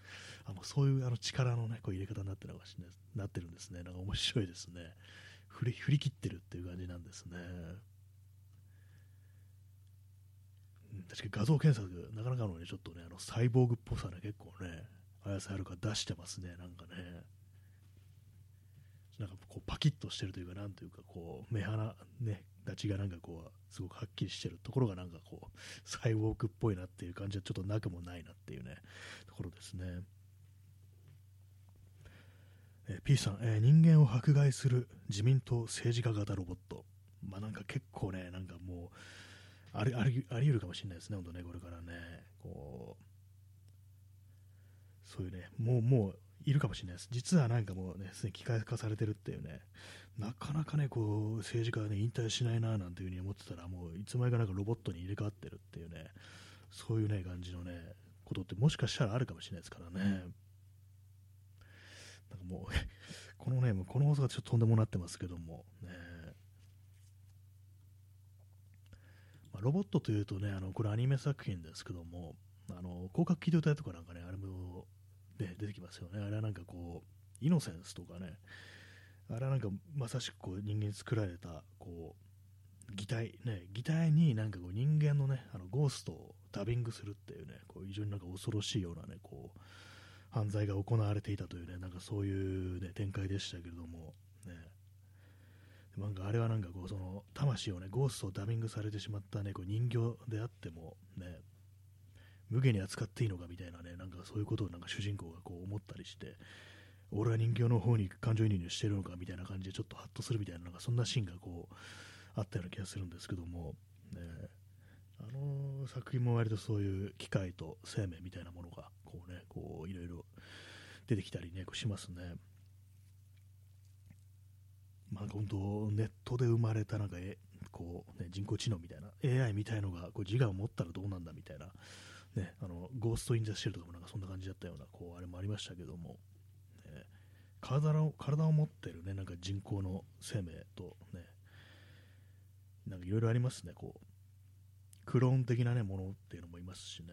あもうそういうあの力の、ね、こう入れ方になってるのかしれないなってるんですね。なんか面白いですね。振り振り切ってるっていう感じなんですね。確かに画像検索、なかなかのね、ちょっとね、あのサイボーグっぽさね、結構ね、綾瀬はるか出してますね、なんかね。なんかこうパキッとしてるというか、なんというか、こう、目鼻、ね、立ちがなんかこう、すごくはっきりしてるところがなんかこう、(laughs) サイボーグっぽいなっていう感じはちょっとなくもないなっていうね、ところですね。えー、P さん、えー、人間を迫害する自民党政治家型ロボット。まあなんか結構ね、なんかもう、ありありあり得るかもしれないですね、本当ね、これからね。こう、そういうね、もう、もう、いるかもしれないです。実はなんかもうね、すでに機械化されてるっていうね、なかなかね、こう、政治家がね、引退しないな、なんていうふうに思ってたら、もう、いつまでかなんかロボットに入れ替わってるっていうね、そういうね、感じのね、ことってもしかしたらあるかもしれないですからね。なんかもう (laughs) このね、この放送がちょっととんでもなってますけども、ね、まあ、ロボットというとね、あのこれアニメ作品ですけども、あの広角機動隊とかなんかね、あれも、ね、出てきますよね。あれはなんかこう、イノセンスとかね、あれはなんかまさしくこう人間作られた、こう、擬態、ね、擬態になんかこう人間のね、あのゴーストをダビングするっていうね、こう非常になんか恐ろしいようなね、こう、犯罪が行われていたというね、なんかそういう、ね、展開でしたけれども、ね、なんかあれはなんかこう、その魂をね、ゴーストをダビングされてしまったね、こう人形であっても、ね、無下に扱っていいのかみたいなね、なんかそういうことをなんか主人公がこう思ったりして、俺は人形の方に感情移入してるのかみたいな感じでちょっとハッとするみたいな、なんかそんなシーンがこう、あったような気がするんですけども、ね、あの作品も割とそういう機械と生命みたいなものがこうねこういろいろ出てきたりねこうしますね。まあ本当ネットで生まれたなんかこう、ね、人工知能みたいな AI みたいのがこう自我を持ったらどうなんだみたいな、ね、あのゴースト・イン・ザ・シェルとかもなんかそんな感じだったようなこうあれもありましたけども、ね、体を体を持ってる、ね、なんか人工の生命とねなんかいろいろありますねこう。クローン的な、ね、ものっていうのもいますしね。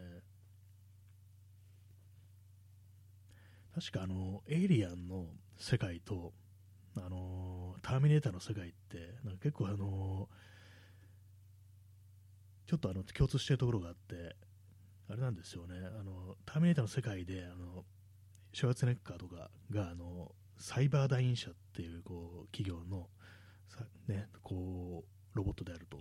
確かあのエイリアンの世界とあのターミネーターの世界ってなんか結構あのちょっとあの共通しているところがあってあれなんですよねあのターミネーターの世界であのシュワーツネッカーとかがあのサイバーダイン社っていうこう企業のさ、ね、こうロボットであると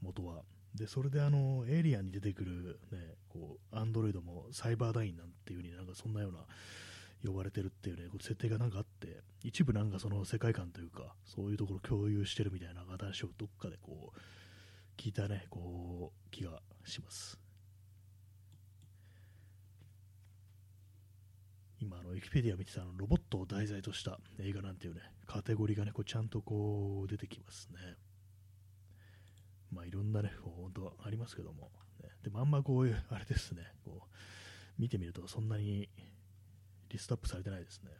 元はでそれであのエイリアンに出てくる、ね、こうアンドロイドもサイバーダインなんていう風になんかそんなような呼ばれてるっていうね、設定がなんかあって、一部なんかその世界観というか、そういうところ共有してるみたいな話をどっかでこう、聞いたね、こう、気がします。今、あの、ウィキペディア見てたの、ロボットを題材とした映画なんていうね、カテゴリーがね、こうちゃんとこう、出てきますね。まあ、いろんなね、本当はありますけども、ね、でもあんまこういう、あれですね、こう、見てみるとそんなにリストアップされてないですね。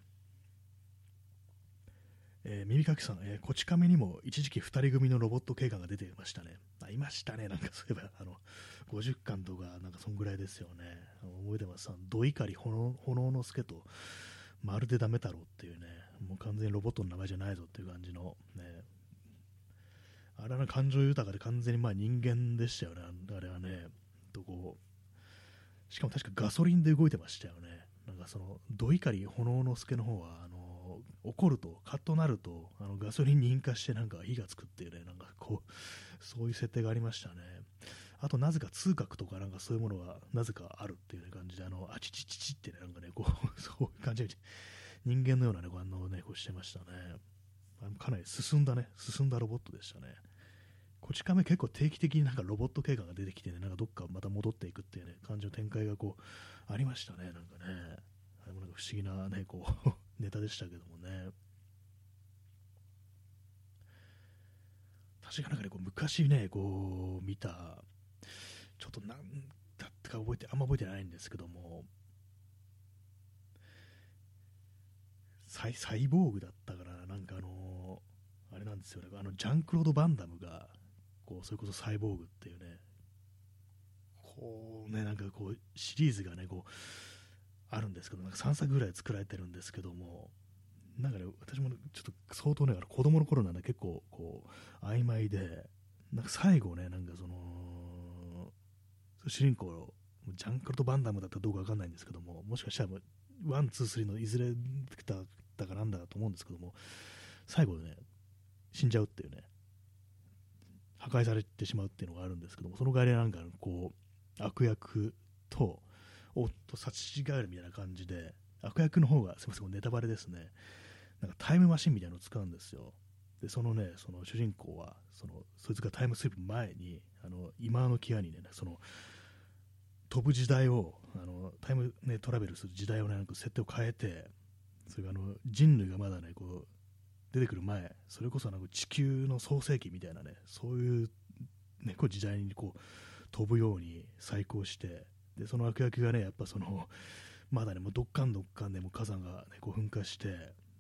えー、耳かきさん、えー、こち亀にも一時期2人組のロボット警官が出ていましたね。あいましたね、なんかそういえば、あの50巻とか、なんかそんぐらいですよね。覚えてます？土怒り炎炎の助と、まるでダメ太郎っていうね、もう完全にロボットの名前じゃないぞっていう感じの、ね、あれは感情豊かで完全にまあ人間でしたよね、あれはね。とこしかも確かガソリンで動いてましたよね。なんかその、土怒炎之助の方は、怒ると、カッとなると、あのガソリンに引火してなんか火がつくっていうね、なんかこう、そういう設定がありましたね。あと、なぜか通覚とかなんかそういうものがなぜかあるっていう、ね、感じで、あの、あちちちちってね、なんかね、こう、(laughs) そういう感じで、人間のようなね、反応をね、こうしてましたね。かなり進んだね、進んだロボットでしたね。こち亀結構定期的になんかロボット系が出てきてね、なんかどっかまた戻っていくっていうね、感じの展開がこう、ありましたね、なんかね。あれもなんか不思議なね、こうネタでしたけどもね。確かなんかね、こう昔ね、こう、見た、ちょっとなんだったか覚えて、あんま覚えてないんですけども、サイサイボーグだったから、なんかあの、あれなんですよね、あのジャンクロード・バンダムが、こうそれこそサイボーグっていうね、こうね、なんかこう、シリーズがね、こう、あるんですけど、なんか3作ぐらい作られてるんですけども、なんかね、私もちょっと相当ね、子供の頃なんで結構こう、曖昧で、なんか最後ね、なんかその、主人公、ジャン＝クロード・ヴァン・ダムだったらどうかわかんないんですけども、もしかしたらワン、ツー、スリーのいずれだったかなんだと思うんですけども、最後ね、死んじゃうっていうね、破壊されてしまうっていうのがあるんですけども、その代わりなんかこう、悪役と、おっと、殺しがえるみたいな感じで、悪役の方が、すみません、ネタバレですね、なんかタイムマシンみたいなのを使うんですよ。で、そのね、その主人公は、その、そいつがタイムスリップ前に、あの、今の際にね、その、飛ぶ時代をあのタイム、ね、トラベルする時代を、ね、なんか設定を変えてそれがあの人類がまだねこう出てくる前それこそなんか地球の創世紀みたいなねそういう,、ね、こう時代にこう飛ぶように再興してでその悪役がねやっぱそのまだねもうどっかんどっかんでも火山が、ね、こう噴火して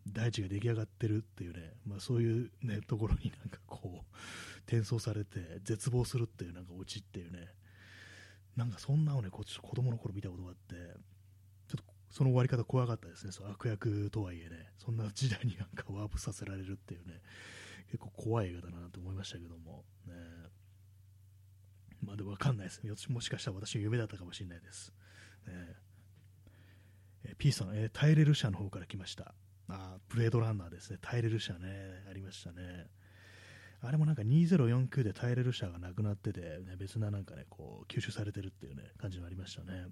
大地が出来上がってるっていうね、まあ、そういう、ね、ところになんかこう転送されて絶望するっていうなんかオチっていうねなんかそんなのね、こっち子供の頃見たことがあって、ちょっとその終わり方怖かったですね、そ悪役とはいえね、そんな時代になんかワープさせられるっていうね、結構怖い映画だなと思いましたけども、ね、まあでも分かんないです、もしかしたら私の夢だったかもしれないです。ねえ P さん、えー、タイレル社の方から来ました。あブレードランナーですね、タイレル社ね、ありましたね。あれもなんか2049で耐えれる車がなくなってて、ね、別ななんかね、こう、吸収されてるっていうね、感じがありましたね。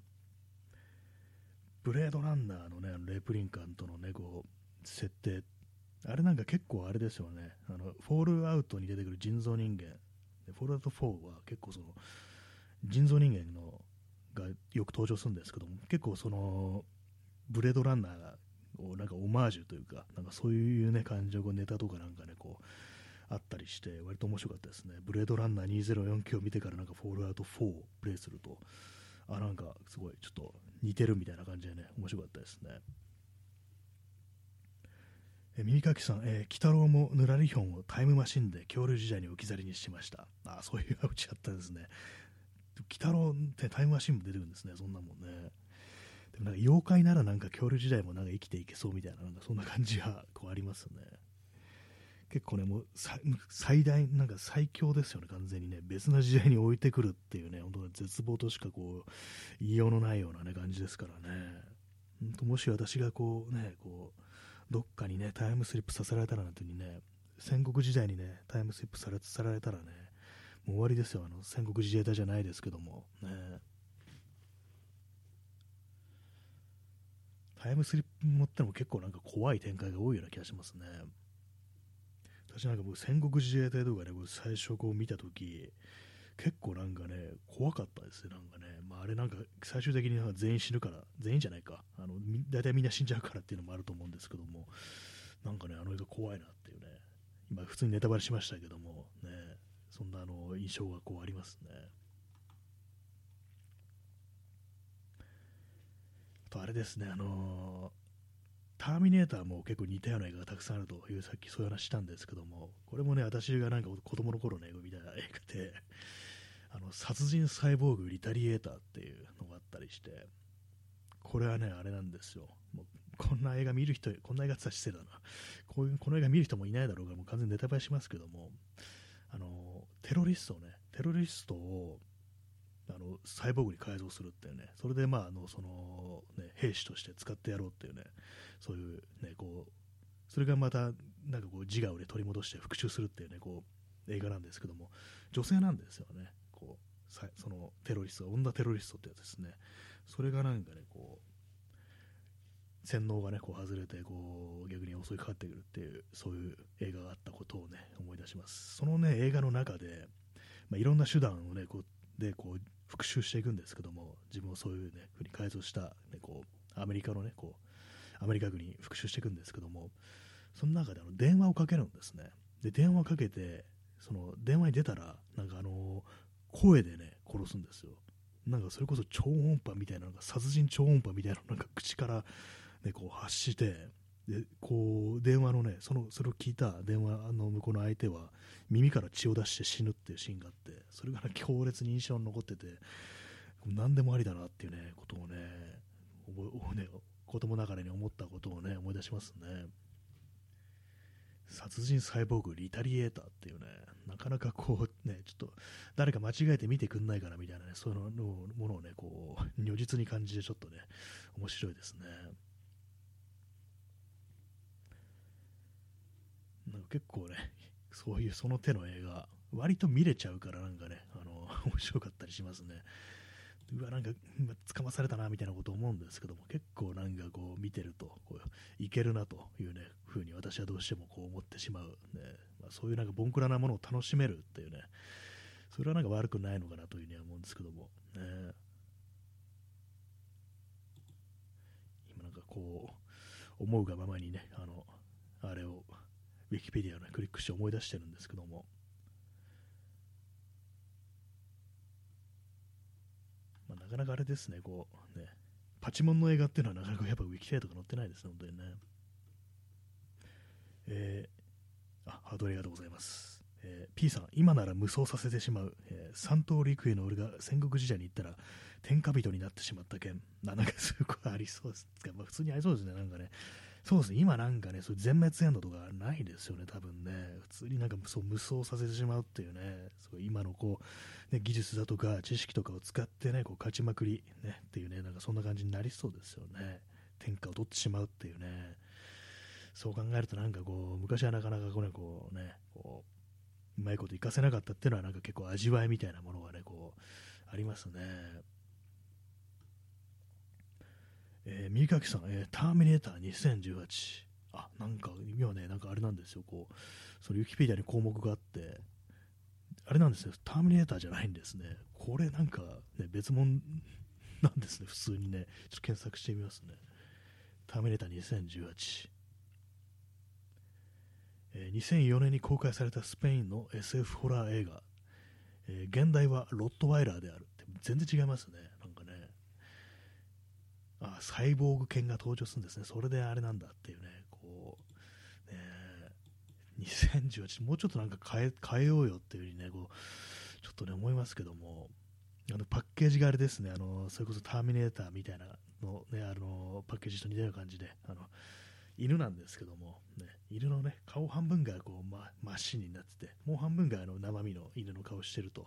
ブレードランナーのね、レプリンカンとのね、こう、設定、あれなんか結構あれですよね、あの、フォールアウトに出てくる人造人間、フォールアウト4は結構その、人造人間のがよく登場するんですけども、結構その、ブレードランナーをなんかオマージュというか、なんかそういうね、感情、ネタとかなんかね、こう、あったりして、割と面白かったですね。ブレードランナー2049を見てからなんかフォールアウト4をプレイすると、あ、なんかすごいちょっと似てるみたいな感じでね、面白かったですね。え耳かきさん、えー、鬼太郎もぬらりひょんをタイムマシンで恐竜時代に置き去りにしました。あ、そういううちあったんですね。鬼太郎ってタイムマシンも出てくるんですね、そんなもんね。でもなんか妖怪ならなんか恐竜時代もなんか生きていけそうみたいな、なんかそんな感じがこうありますね。結構ね、もう最大、なんか最強ですよね、完全にね、別な時代に置いてくるっていうね、本当に絶望としかこう言いようのないような、ね、感じですからね、本当もし私がこうね、こうどっかにね、タイムスリップさせられたらなんていうにね、戦国時代にね、タイムスリップされされたらね、もう終わりですよ、あの戦国自衛隊じゃないですけども、ね。タイムスリップ持ってのも結構なんか怖い展開が多いような気がしますね。私なんか僕戦国自衛隊とかね、最初こう見たとき、結構なんかね、怖かったですね、なんかね。まあ、あれなんか最終的に全員死ぬから、全員じゃないか。あの、大体みんな死んじゃうからっていうのもあると思うんですけども、なんかね、あの映画怖いなっていうね。今普通にネタバレしましたけども、ね、そんなあの印象がこうありますね。あとあれですね、あのターミネーターも結構似たような映画がたくさんあるというさっきそういう話したんですけどもこれもね私がなんか子供の頃の映画見たいな映画であの殺人サイボーグリタリエーターっていうのがあったりしてこれはねあれなんですよ。もうこんな映画見る人こんな映画って失礼だな。こういうこの映画見る人もいないだろうからもう完全にネタバレしますけどもあのテロリストをねテロリストをあのサイボーグに改造するっていうね、それで、まああのそのね、兵士として使ってやろうっていうね、そういう、ね、こうそれがまたなんかこう自我を、ね、取り戻して復讐するっていうねこう映画なんですけども、女性なんですよね、そのテロリスト、女テロリストってやつですね、それがなんかね、こう洗脳がね、こう外れて、こう逆に襲いかかってくるっていう、そういう映画があったことをね、思い出します。そのね、映画の中で、まあ、いろんな手段をね、こうでこう復讐していくんですけども、自分をそういうね、ふうに改造した、ね、こうアメリカのね、こうアメリカ軍に復讐していくんですけども、その中であの電話をかけるんですね。で、電話をかけて、その電話に出たら、なんかあの声でね、殺すんですよ。なんかそれこそ超音波みたいな、なんか殺人超音波みたいな、なんか口から、ね、こう発して、でこう電話のねそのそれを聞いた電話の向こうの相手は耳から血を出して死ぬっていうシーンがあってそれが、ね、強烈に印象に残ってて何でもありだなっていうねことをね覚ね子供ながらに思ったことをね思い出しますね殺人サイボーグリタリエーターっていうねなかなかこうねちょっと誰か間違えて見てくんないかなみたいなねそういうのものをねこう如実に感じてちょっとね面白いですねなんか結構ね、そういうその手の映画、割と見れちゃうからなんかね、あの、面白かったりしますね。うわ、なんか、捕まされたな、みたいなこと思うんですけども、結構なんかこう見てると、こう、いけるなというね、風に私はどうしてもこう思ってしまう。ね、まあ、そういうなんかボンクラなものを楽しめるっていうね、それはなんか悪くないのかなというふうには思うんですけども、ね。今なんかこう、思うがままにね、あの、あれをウィキペディアを、ね、クリックして思い出してるんですけども、まあ、なかなかあれですね、こうね、パチモンの映画っていうのはなかなか (laughs) やっぱウィキペアとか載ってないですね、本当にね。えー、あ、ハードルありがとうございます。えー、P さん、今なら無双させてしまう、えー、三刀陸への俺が戦国時代に行ったら天下人になってしまった件、ななんかすごいありそうですか。まあ、普通にありそうですね、なんかね。そうですね、今なんかね、そう全滅エンドとかないですよね、多分ね。普通になんかそう無双させてしまうっていうね、すごい今のこう、ね、技術だとか知識とかを使ってね、こう勝ちまくり、ね、っていうね、なんかそんな感じになりそうですよね。天下を取ってしまうっていうね。そう考えるとなんかこう、昔はなかなかこうね、こうね、こう、うまいこといかせなかったっていうのはなんか結構味わいみたいなものがね、こう、ありますね。えー、三垣さん、えー、ターミネーター2018。あ、なんか、今ね、なんかあれなんですよ、こう、そのウィキペディアに項目があって、あれなんですよ、ターミネーターじゃないんですね。これなんか、ね、別物なんですね、普通にね。ちょっと検索してみますね。ターミネーター2018。え、2004年に公開されたスペインの SF ホラー映画、えー、現代はロットワイラーである。全然違いますね。あサイボーグ犬が登場するんですね、それであれなんだっていうね、こう、ね、2018、もうちょっとなんか変え変えようよっていうふうにね、こう、ちょっとね、思いますけども、あのパッケージがあれですね、あのそれこそターミネーターみたいなの,、ね、あのパッケージと似たような感じで、あの犬なんですけども、ね、犬のね顔半分がこう、ま、真っ白になってて、もう半分があの生身の犬の顔してると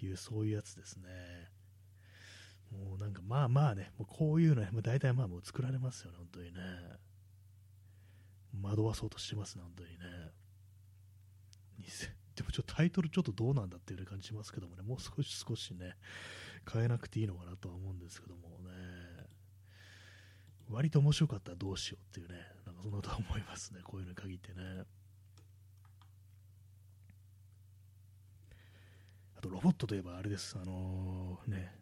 いう、そういうやつですね。もうなんかまあまあね、もうこういうのね、もう大体まあもう作られますよね、本当にね。惑わそうとしてますね、本当にね。でもちょっとタイトルちょっとどうなんだっていう感じしますけどもね、もう少し少しね、変えなくていいのかなとは思うんですけどもね、割と面白かったらどうしようっていうね、なんかそんなことは思いますね、こういうのに限ってね。あとロボットといえばあれです、あのー、ね、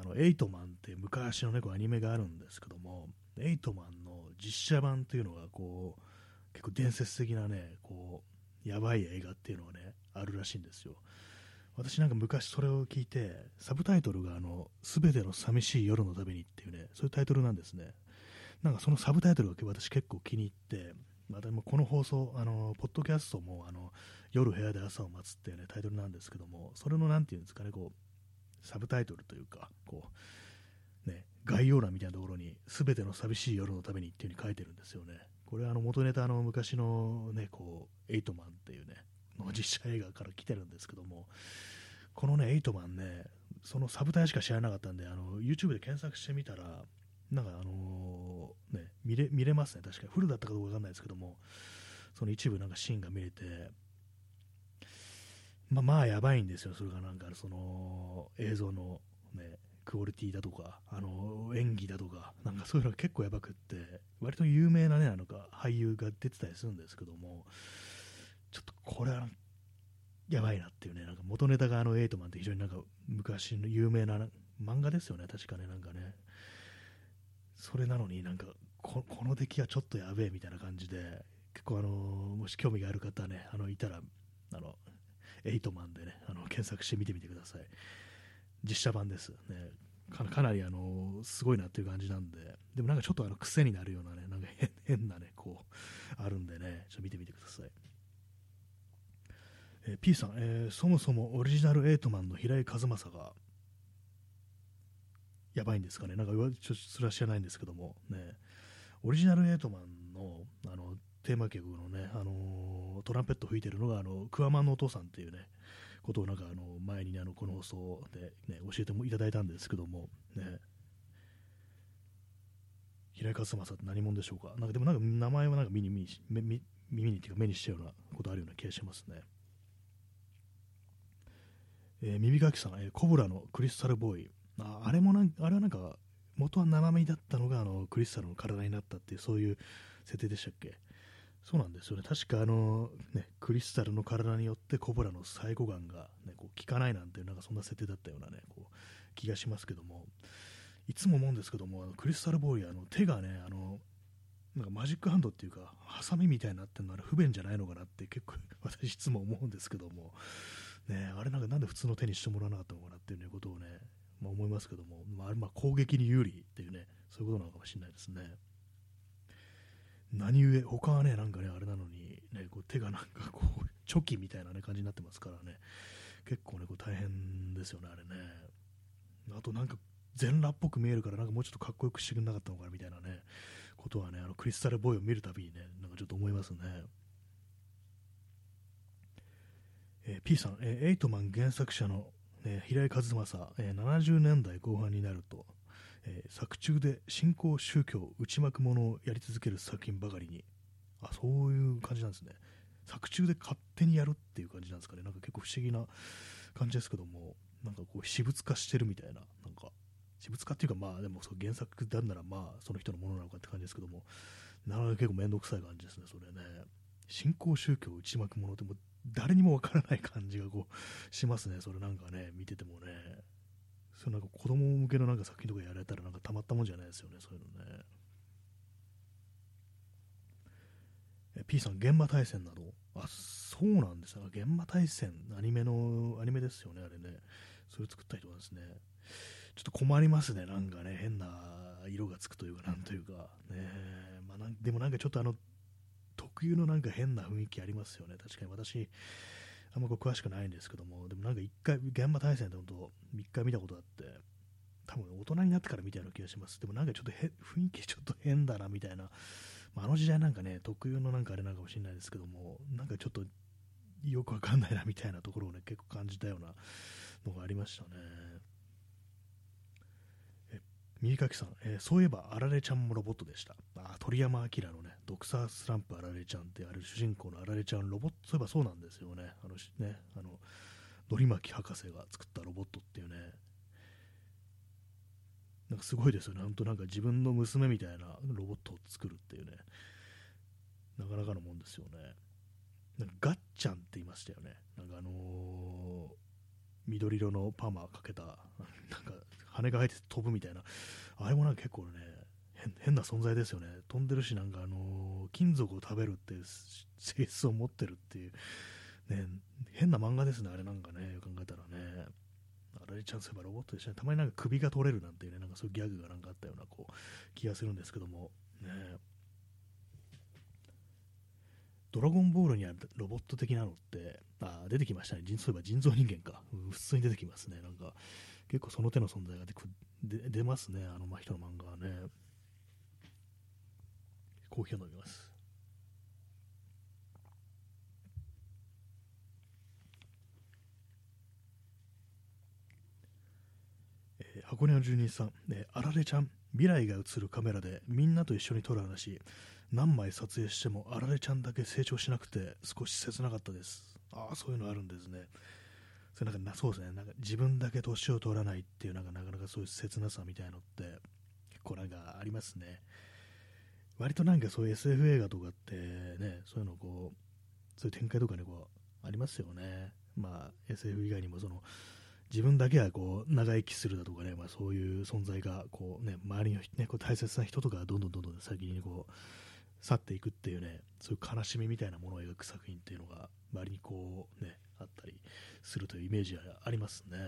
あのエイトマンって昔の、ね、こうアニメがあるんですけども、エイトマンの実写版っていうのがこう結構伝説的なね、こうやばい映画っていうのがね、あるらしいんですよ。私なんか昔それを聞いて、サブタイトルがあの、すべての寂しい夜のためにっていうね、そういうタイトルなんですね。なんかそのサブタイトルが私結構気に入って、またこの放送、あの、ポッドキャストも、あの、夜部屋で朝を待つっていうね、タイトルなんですけども、それのなんていうんですかね、こう、サブタイトルというか、こう、ね、概要欄みたいなところに、すべての寂しい夜のためにっていう風に書いてるんですよね。これはあの元ネタの昔のね、こう、エイトマンっていうね、の実写映画から来てるんですけども、このね、エイトマンね、そのサブタイしか知らなかったんで、あの YouTube で検索してみたら、なんかあのー、ね、見れ見れますね、確かに。フルだったかどうかわかんないですけども、その一部なんかシーンが見れて、まあまあやばいんですよ、それがなんかその映像のね、クオリティだとか、あの演技だとか、なんかそういうのが結構やばくって、割と有名なね、なんか俳優が出てたりするんですけども、ちょっとこれはやばいなっていうね、なんか元ネタがあのエイトマンって非常になんか昔の有名な漫画ですよね、確かね、なんかね。それなのになんかこ、この出来はちょっとやべえみたいな感じで、結構あのもし興味がある方ね、あのいたら、あの、エイトマンでね、あの検索してみてみてください。実写版です。ね、かかなりあのすごいなっていう感じなんで、でもなんかちょっとあの癖になるようなね、なんか変なね、こう、あるんでね、ちょっと見てみてください。えー、P さん、えー、そもそもオリジナルエイトマンの平井和正が、やばいんですかね、なんかちょっとそれは知らないんですけども、ね、オリジナルエイトマンのあのテーマ曲のね、あのトランペット吹いてるのがあのクワマンのお父さんっていうね、ことをなんかあの前に、ね、あのこの放送で、ね、教えてもいただいたんですけども、ね、平井勝正って何者でしょうか、なんかでもなんか名前はなんか耳に耳耳にっていうか目にしたようなことあるような気がしますね。えー、耳かきさん、えー、コブラのクリスタルボーイ。ああれもなんあれはなんか、元は生身だったのがあのクリスタルの体になったっていう、そういう設定でしたっけ？そうなんですよね。確かあの、ね、クリスタルの体によってコブラの最後眼が、ね、こう効かないなんていう、なんかそんな設定だったようなね、こう気がしますけども、いつも思うんですけども、あのクリスタルボーイ、あの手がね、あの、なんかマジックハンドっていうか、ハサミみたいになってるのは不便じゃないのかなって結構 (laughs) 私いつも思うんですけども、ね、あれなんかなんで普通の手にしてもらわなかったのかなっていう、ね、ことをね、まあ、思いますけども、まあ、まあ攻撃に有利っていうね、そういうことなのかもしれないですね。何故、他はね、なんかね、あれなのに、ね、こう手がなんかこう、チョキみたいな、ね、感じになってますからね、結構ね、こう大変ですよね、あれね。あとなんか、全裸っぽく見えるから、なんかもうちょっとかっこよくしてくれなかったのかなみたいなね、ことはね、あのクリスタルボーイを見るたびにね、なんかちょっと思いますね。えー、P さん、えー、エイトマン原作者の、え、平井和正、えー、70年代後半になると、えー、作中で新興宗教内幕ものをやり続ける作品ばかりに。あそういう感じなんですね。作中で勝手にやるっていう感じなんですかね。なんか結構不思議な感じですけどもなんかこう私物化してるみたいななんか私物化っていうかまあでもそう原作だんならまあその人のものなのかって感じですけどもなかなか結構面倒くさい感じですねそれね。新興宗教内幕ものっても誰にもわからない感じがこうしますねそれなんかね見ててもね。そうなんか子供向けのなんか作品とかやられたらなんかたまったもんじゃないですよね、そういうのね。え P さん、現場対戦など、あ、そうなんですよ、現場対戦、アニメの、アニメですよね、あれね。それ作った人はですね。ちょっと困りますね、なんかね、変な色がつくというか、なんというか、ねまあ、でもなんかちょっとあの、特有のなんか変な雰囲気ありますよね、確かに私、あんま詳しくないんですけども、でもなんか一回、現場対戦で本当、一回見たことあって、多分大人になってからみたいな気がします。でもなんかちょっと雰囲気ちょっと変だなみたいな、まあ、あの時代なんかね、特有のなんかあれなのかもしれないですけども、なんかちょっとよくわかんないなみたいなところをね、結構感じたようなのがありましたね。右かきさん、えー、そういえばあられちゃんもロボットでした。あ鳥山明のね、ドクサースランプあられちゃんってあれ主人公のあられちゃんロボット、そういえばそうなんですよね。あのね、あの、のり巻博士が作ったロボットっていうね、なんかすごいですよね。本当なんか自分の娘みたいなロボットを作るっていうね、なかなかのもんですよね。なんかガッチャンって言いましたよね。なんかあのー、緑色のパーマかけた、なんか羽が生えて飛ぶみたいな、あれもなんか結構ね、変な存在ですよね。飛んでるし、なんかあのー、金属を食べるって性質を持ってるっていう、ね、変な漫画ですね、あれなんかね、考えたらね。あれちゃんそういえばロボットでしたね。たまになんか首が取れるなんていうね、なんかそういうギャグがなんかあったようなこう気がするんですけども、ね。ドラゴンボールにあるロボット的なのって、あ出てきましたね。そういえば人造人間か。普通に出てきますね。なんか、結構その手の存在が出出ますね、あの真人の漫画はね。コーヒーを飲みます。箱根の住人さん、ね、あられちゃん、未来が映るカメラでみんなと一緒に撮る話、何枚撮影してもあられちゃんだけ成長しなくて少し切なかったです。ああ、そういうのあるんですね。それなんかそうですね、なんか自分だけ年を取らないっていうなんかなかなかそういう切なさみたいのって結構なんかありますね。割となんかそういう SF 映画とかってね、そういうのこう、そういう展開とかね、こう、ありますよね。まあ SF 以外にもその、自分だけはこう長生きするだとかね、まあ、そういう存在がこう、ね、周りの、ね、こう大切な人とかどんどんどんどん先にこう去っていくっていうね、そういう悲しみみたいなものを描く作品っていうのが、周りにこうね、あったりするというイメージはありますね。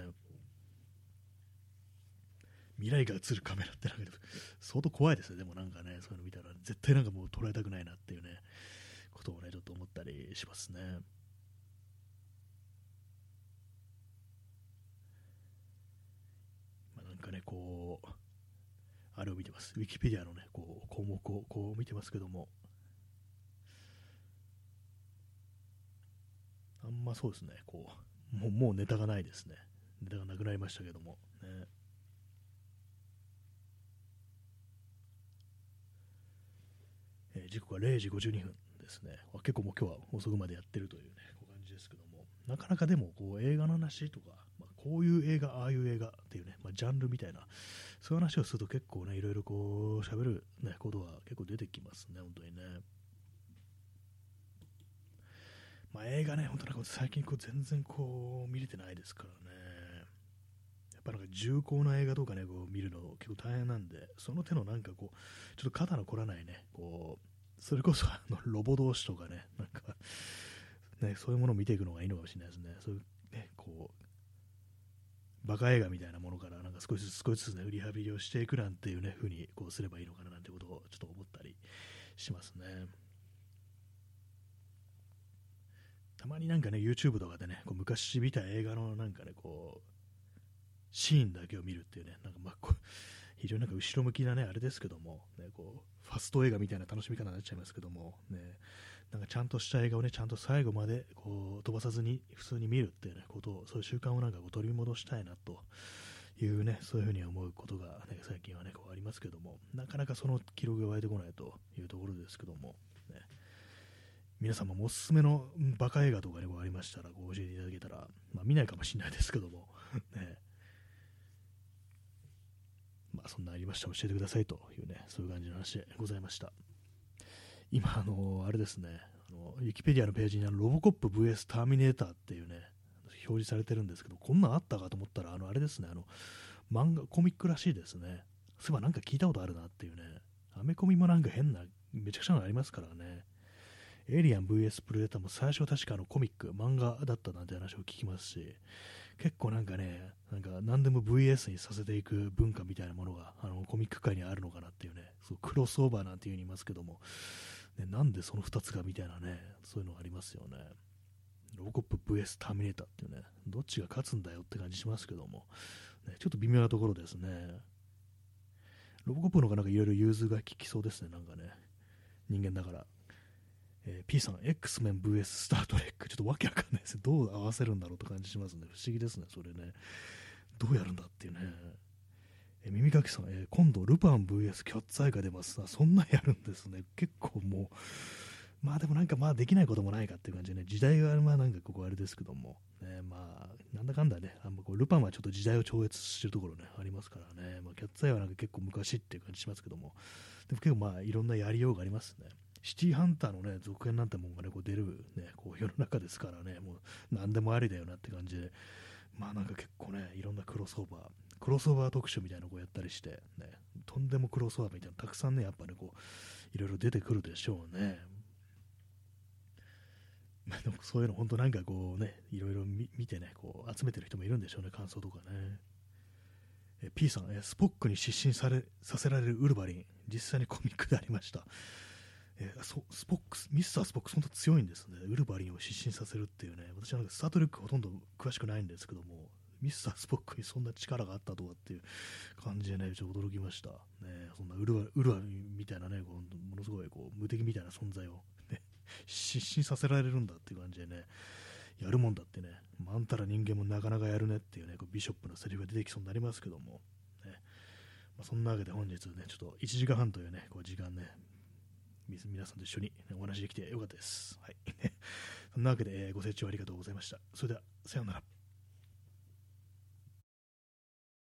未来が映るカメラってなんか (laughs) 相当怖いですね、でもなんかね、そういうの見たら、絶対なんかもう捉えたくないなっていうね、ことをね、ちょっと思ったりしますね。まあ、なんかね、こう、あれを見てます。ウィキペディアのね、こう、項目をこう見てますけども、あんまそうですね、こう、もうもうネタがないですね。ネタがなくなりましたけども、ね。えー、時刻は0時52分ですね。結構もう今日は遅くまでやってるというね、こう感じですけども、なかなかでもこう映画の話とか、まあ、こういう映画、ああいう映画っていうね、まあ、ジャンルみたいな、そういう話をすると結構ね、いろいろこう喋る、ね、ことが結構出てきますね、本当にね。まあ、映画ね、本当なんか最近こう全然こう見れてないですからね。やっぱなんか重厚な映画とかね、こう見るの結構大変なんで、その手のなんかこう、ちょっと肩の凝らないね、こう、それこそあのロボ同士とかね、なんか、ね、そういうものを見ていくのがいいのかもしれないですね。そういうね、こう、バカ映画みたいなものからなんか少しずつ少しずつね、リハビリをしていくなんていうね、風にこうすればいいのかななんてことをちょっと思ったりしますね。たまになんかね、YouTube とかでね、こう昔見た映画のなんかね、こう、シーンだけを見るっていうね、なんかまあこう、非常になんか後ろ向きなね、あれですけども、ね、こう、ファスト映画みたいな楽しみ方になっちゃいますけども、ね、なんかちゃんとした映画をね、ちゃんと最後までこう飛ばさずに普通に見るっていう、ね、ことを、そういう習慣をなんかこう取り戻したいなというね、そういうふうに思うことが、ね、最近はね、こうありますけども、なかなかその記録が湧いてこないというところですけども、ね、皆様もおすすめのバカ映画とかでもありましたら、ご教えていただけたら、まあ、見ないかもしれないですけども、(laughs) ね、まあ、そんなありましたら教えてくださいというね、そういう感じの話でございました。今、あの、あれですね、あの、ウィキペディアのページにあのロボコップ VS ターミネーターっていうね、表示されてるんですけど、こんなんあったかと思ったら、あの、あれですね、あの、漫画、コミックらしいですね。そういえばなんか聞いたことあるなっていうね、アメコミもなんか変な、めちゃくちゃなのありますからね。エイリアン VS プレデターも最初確かのコミック、漫画だったなんて話を聞きますし、結構なんかね、なんか何でも VS にさせていく文化みたいなものがあのコミック界にあるのかなっていうね、そうクロスオーバーなんていう風に言いますけども、ね、なんでその2つがみたいなね、そういうのがありますよね。ロボコップ VS ターミネーターっていうね、どっちが勝つんだよって感じしますけども、ね、ちょっと微妙なところですね。ロボコップの方がなんかいろいろ融通が利きそうですね、なんかね。人間だから。えー、P さん、X メン VS スタートレック、ちょっとわけわかんないです。どう合わせるんだろうって感じしますね。不思議ですね、それね。どうやるんだっていうね。えー、耳かきさん、えー、今度、ルパン VS キャッツアイが出ますそんなんやるんですね。結構もう、まあでもなんかまあできないこともないかっていう感じでね、時代はまあなんかここあれですけども、ね、まあ、なんだかんだね、あんまこうルパンはちょっと時代を超越してるところね、ありますからね、まあ、キャッツアイはなんか結構昔っていう感じしますけども、でも結構まあいろんなやりようがありますね。シティーハンターのね、続編なんてもんがね、こう出るね、こう世の中ですからね、もう何でもありだよなって感じで、まあなんか結構ね、いろんなクロスオーバー、クロスオーバー特集みたいなのをやったりして、ね、とんでもクロスオーバーみたいなたくさんね、やっぱね、こう、いろいろ出てくるでしょうね。まあでもそういうの本当なんかこうね、いろいろ見てね、こう集めてる人もいるんでしょうね、感想とかね。え P さん、えスポックに失神されさせられるウルヴァリン、実際にコミックでありました。えー、スポックス、ミスタースポックス、本当強いんですね。ウルヴァリンを失神させるっていうね、私はなんかスタートレックほとんど詳しくないんですけども、ミスタースポックにそんな力があったとかっていう感じでね、ちょっと驚きました。ね、そんなウルヴァウルヴァリンみたいなね、こうものすごいこう無敵みたいな存在を、ね、失神させられるんだっていう感じでね、やるもんだってね、まあ、あんたら人間もなかなかやるねっていうね、こうビショップのセリフが出てきそうになりますけども、ねまあ、そんなわけで本日ね、ちょっと1時間半というね、こう時間ね、皆さんと一緒に、お話できてよかったです。はい。(laughs) そんなわけで、えー、ご清聴ありがとうございました。それでは、さようなら。